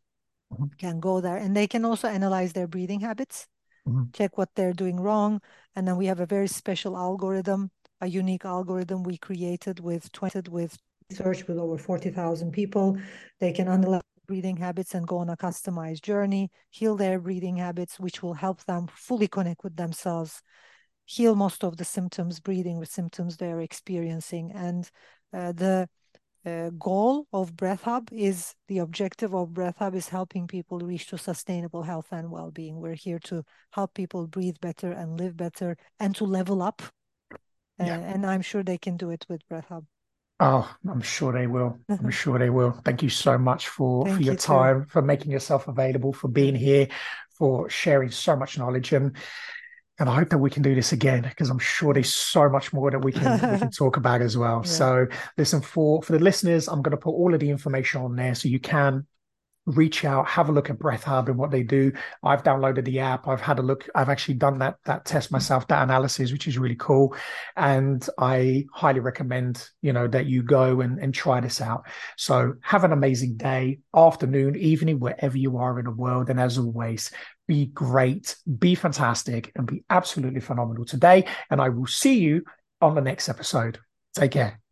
mm-hmm. can go there and they can also analyze their breathing habits mm-hmm. check what they're doing wrong and then we have a very special algorithm a unique algorithm we created with 20 with research with over 40,000 people they can analyze breathing habits and go on a customized journey heal their breathing habits which will help them fully connect with themselves heal most of the symptoms breathing with symptoms they're experiencing and uh, the uh, goal of Breath Hub is the objective of Breath Hub is helping people reach to sustainable health and well-being. We're here to help people breathe better and live better and to level up. Yeah. Uh, and I'm sure they can do it with Breath Hub. Oh, I'm sure they will. I'm sure they will. Thank you so much for for your time, too. for making yourself available, for being here, for sharing so much knowledge, and and I hope that we can do this again because I'm sure there's so much more that we can we can talk about as well. Yeah. So listen for for the listeners, I'm going to put all of the information on there so you can reach out, have a look at Breath Hub and what they do. I've downloaded the app. I've had a look. I've actually done that that test mm. myself, that analysis, which is really cool. And I highly recommend, you know, that you go and, and try this out. So have an amazing day, afternoon, evening, wherever you are in the world. And as always, be great, be fantastic, and be absolutely phenomenal today. And I will see you on the next episode. Take care.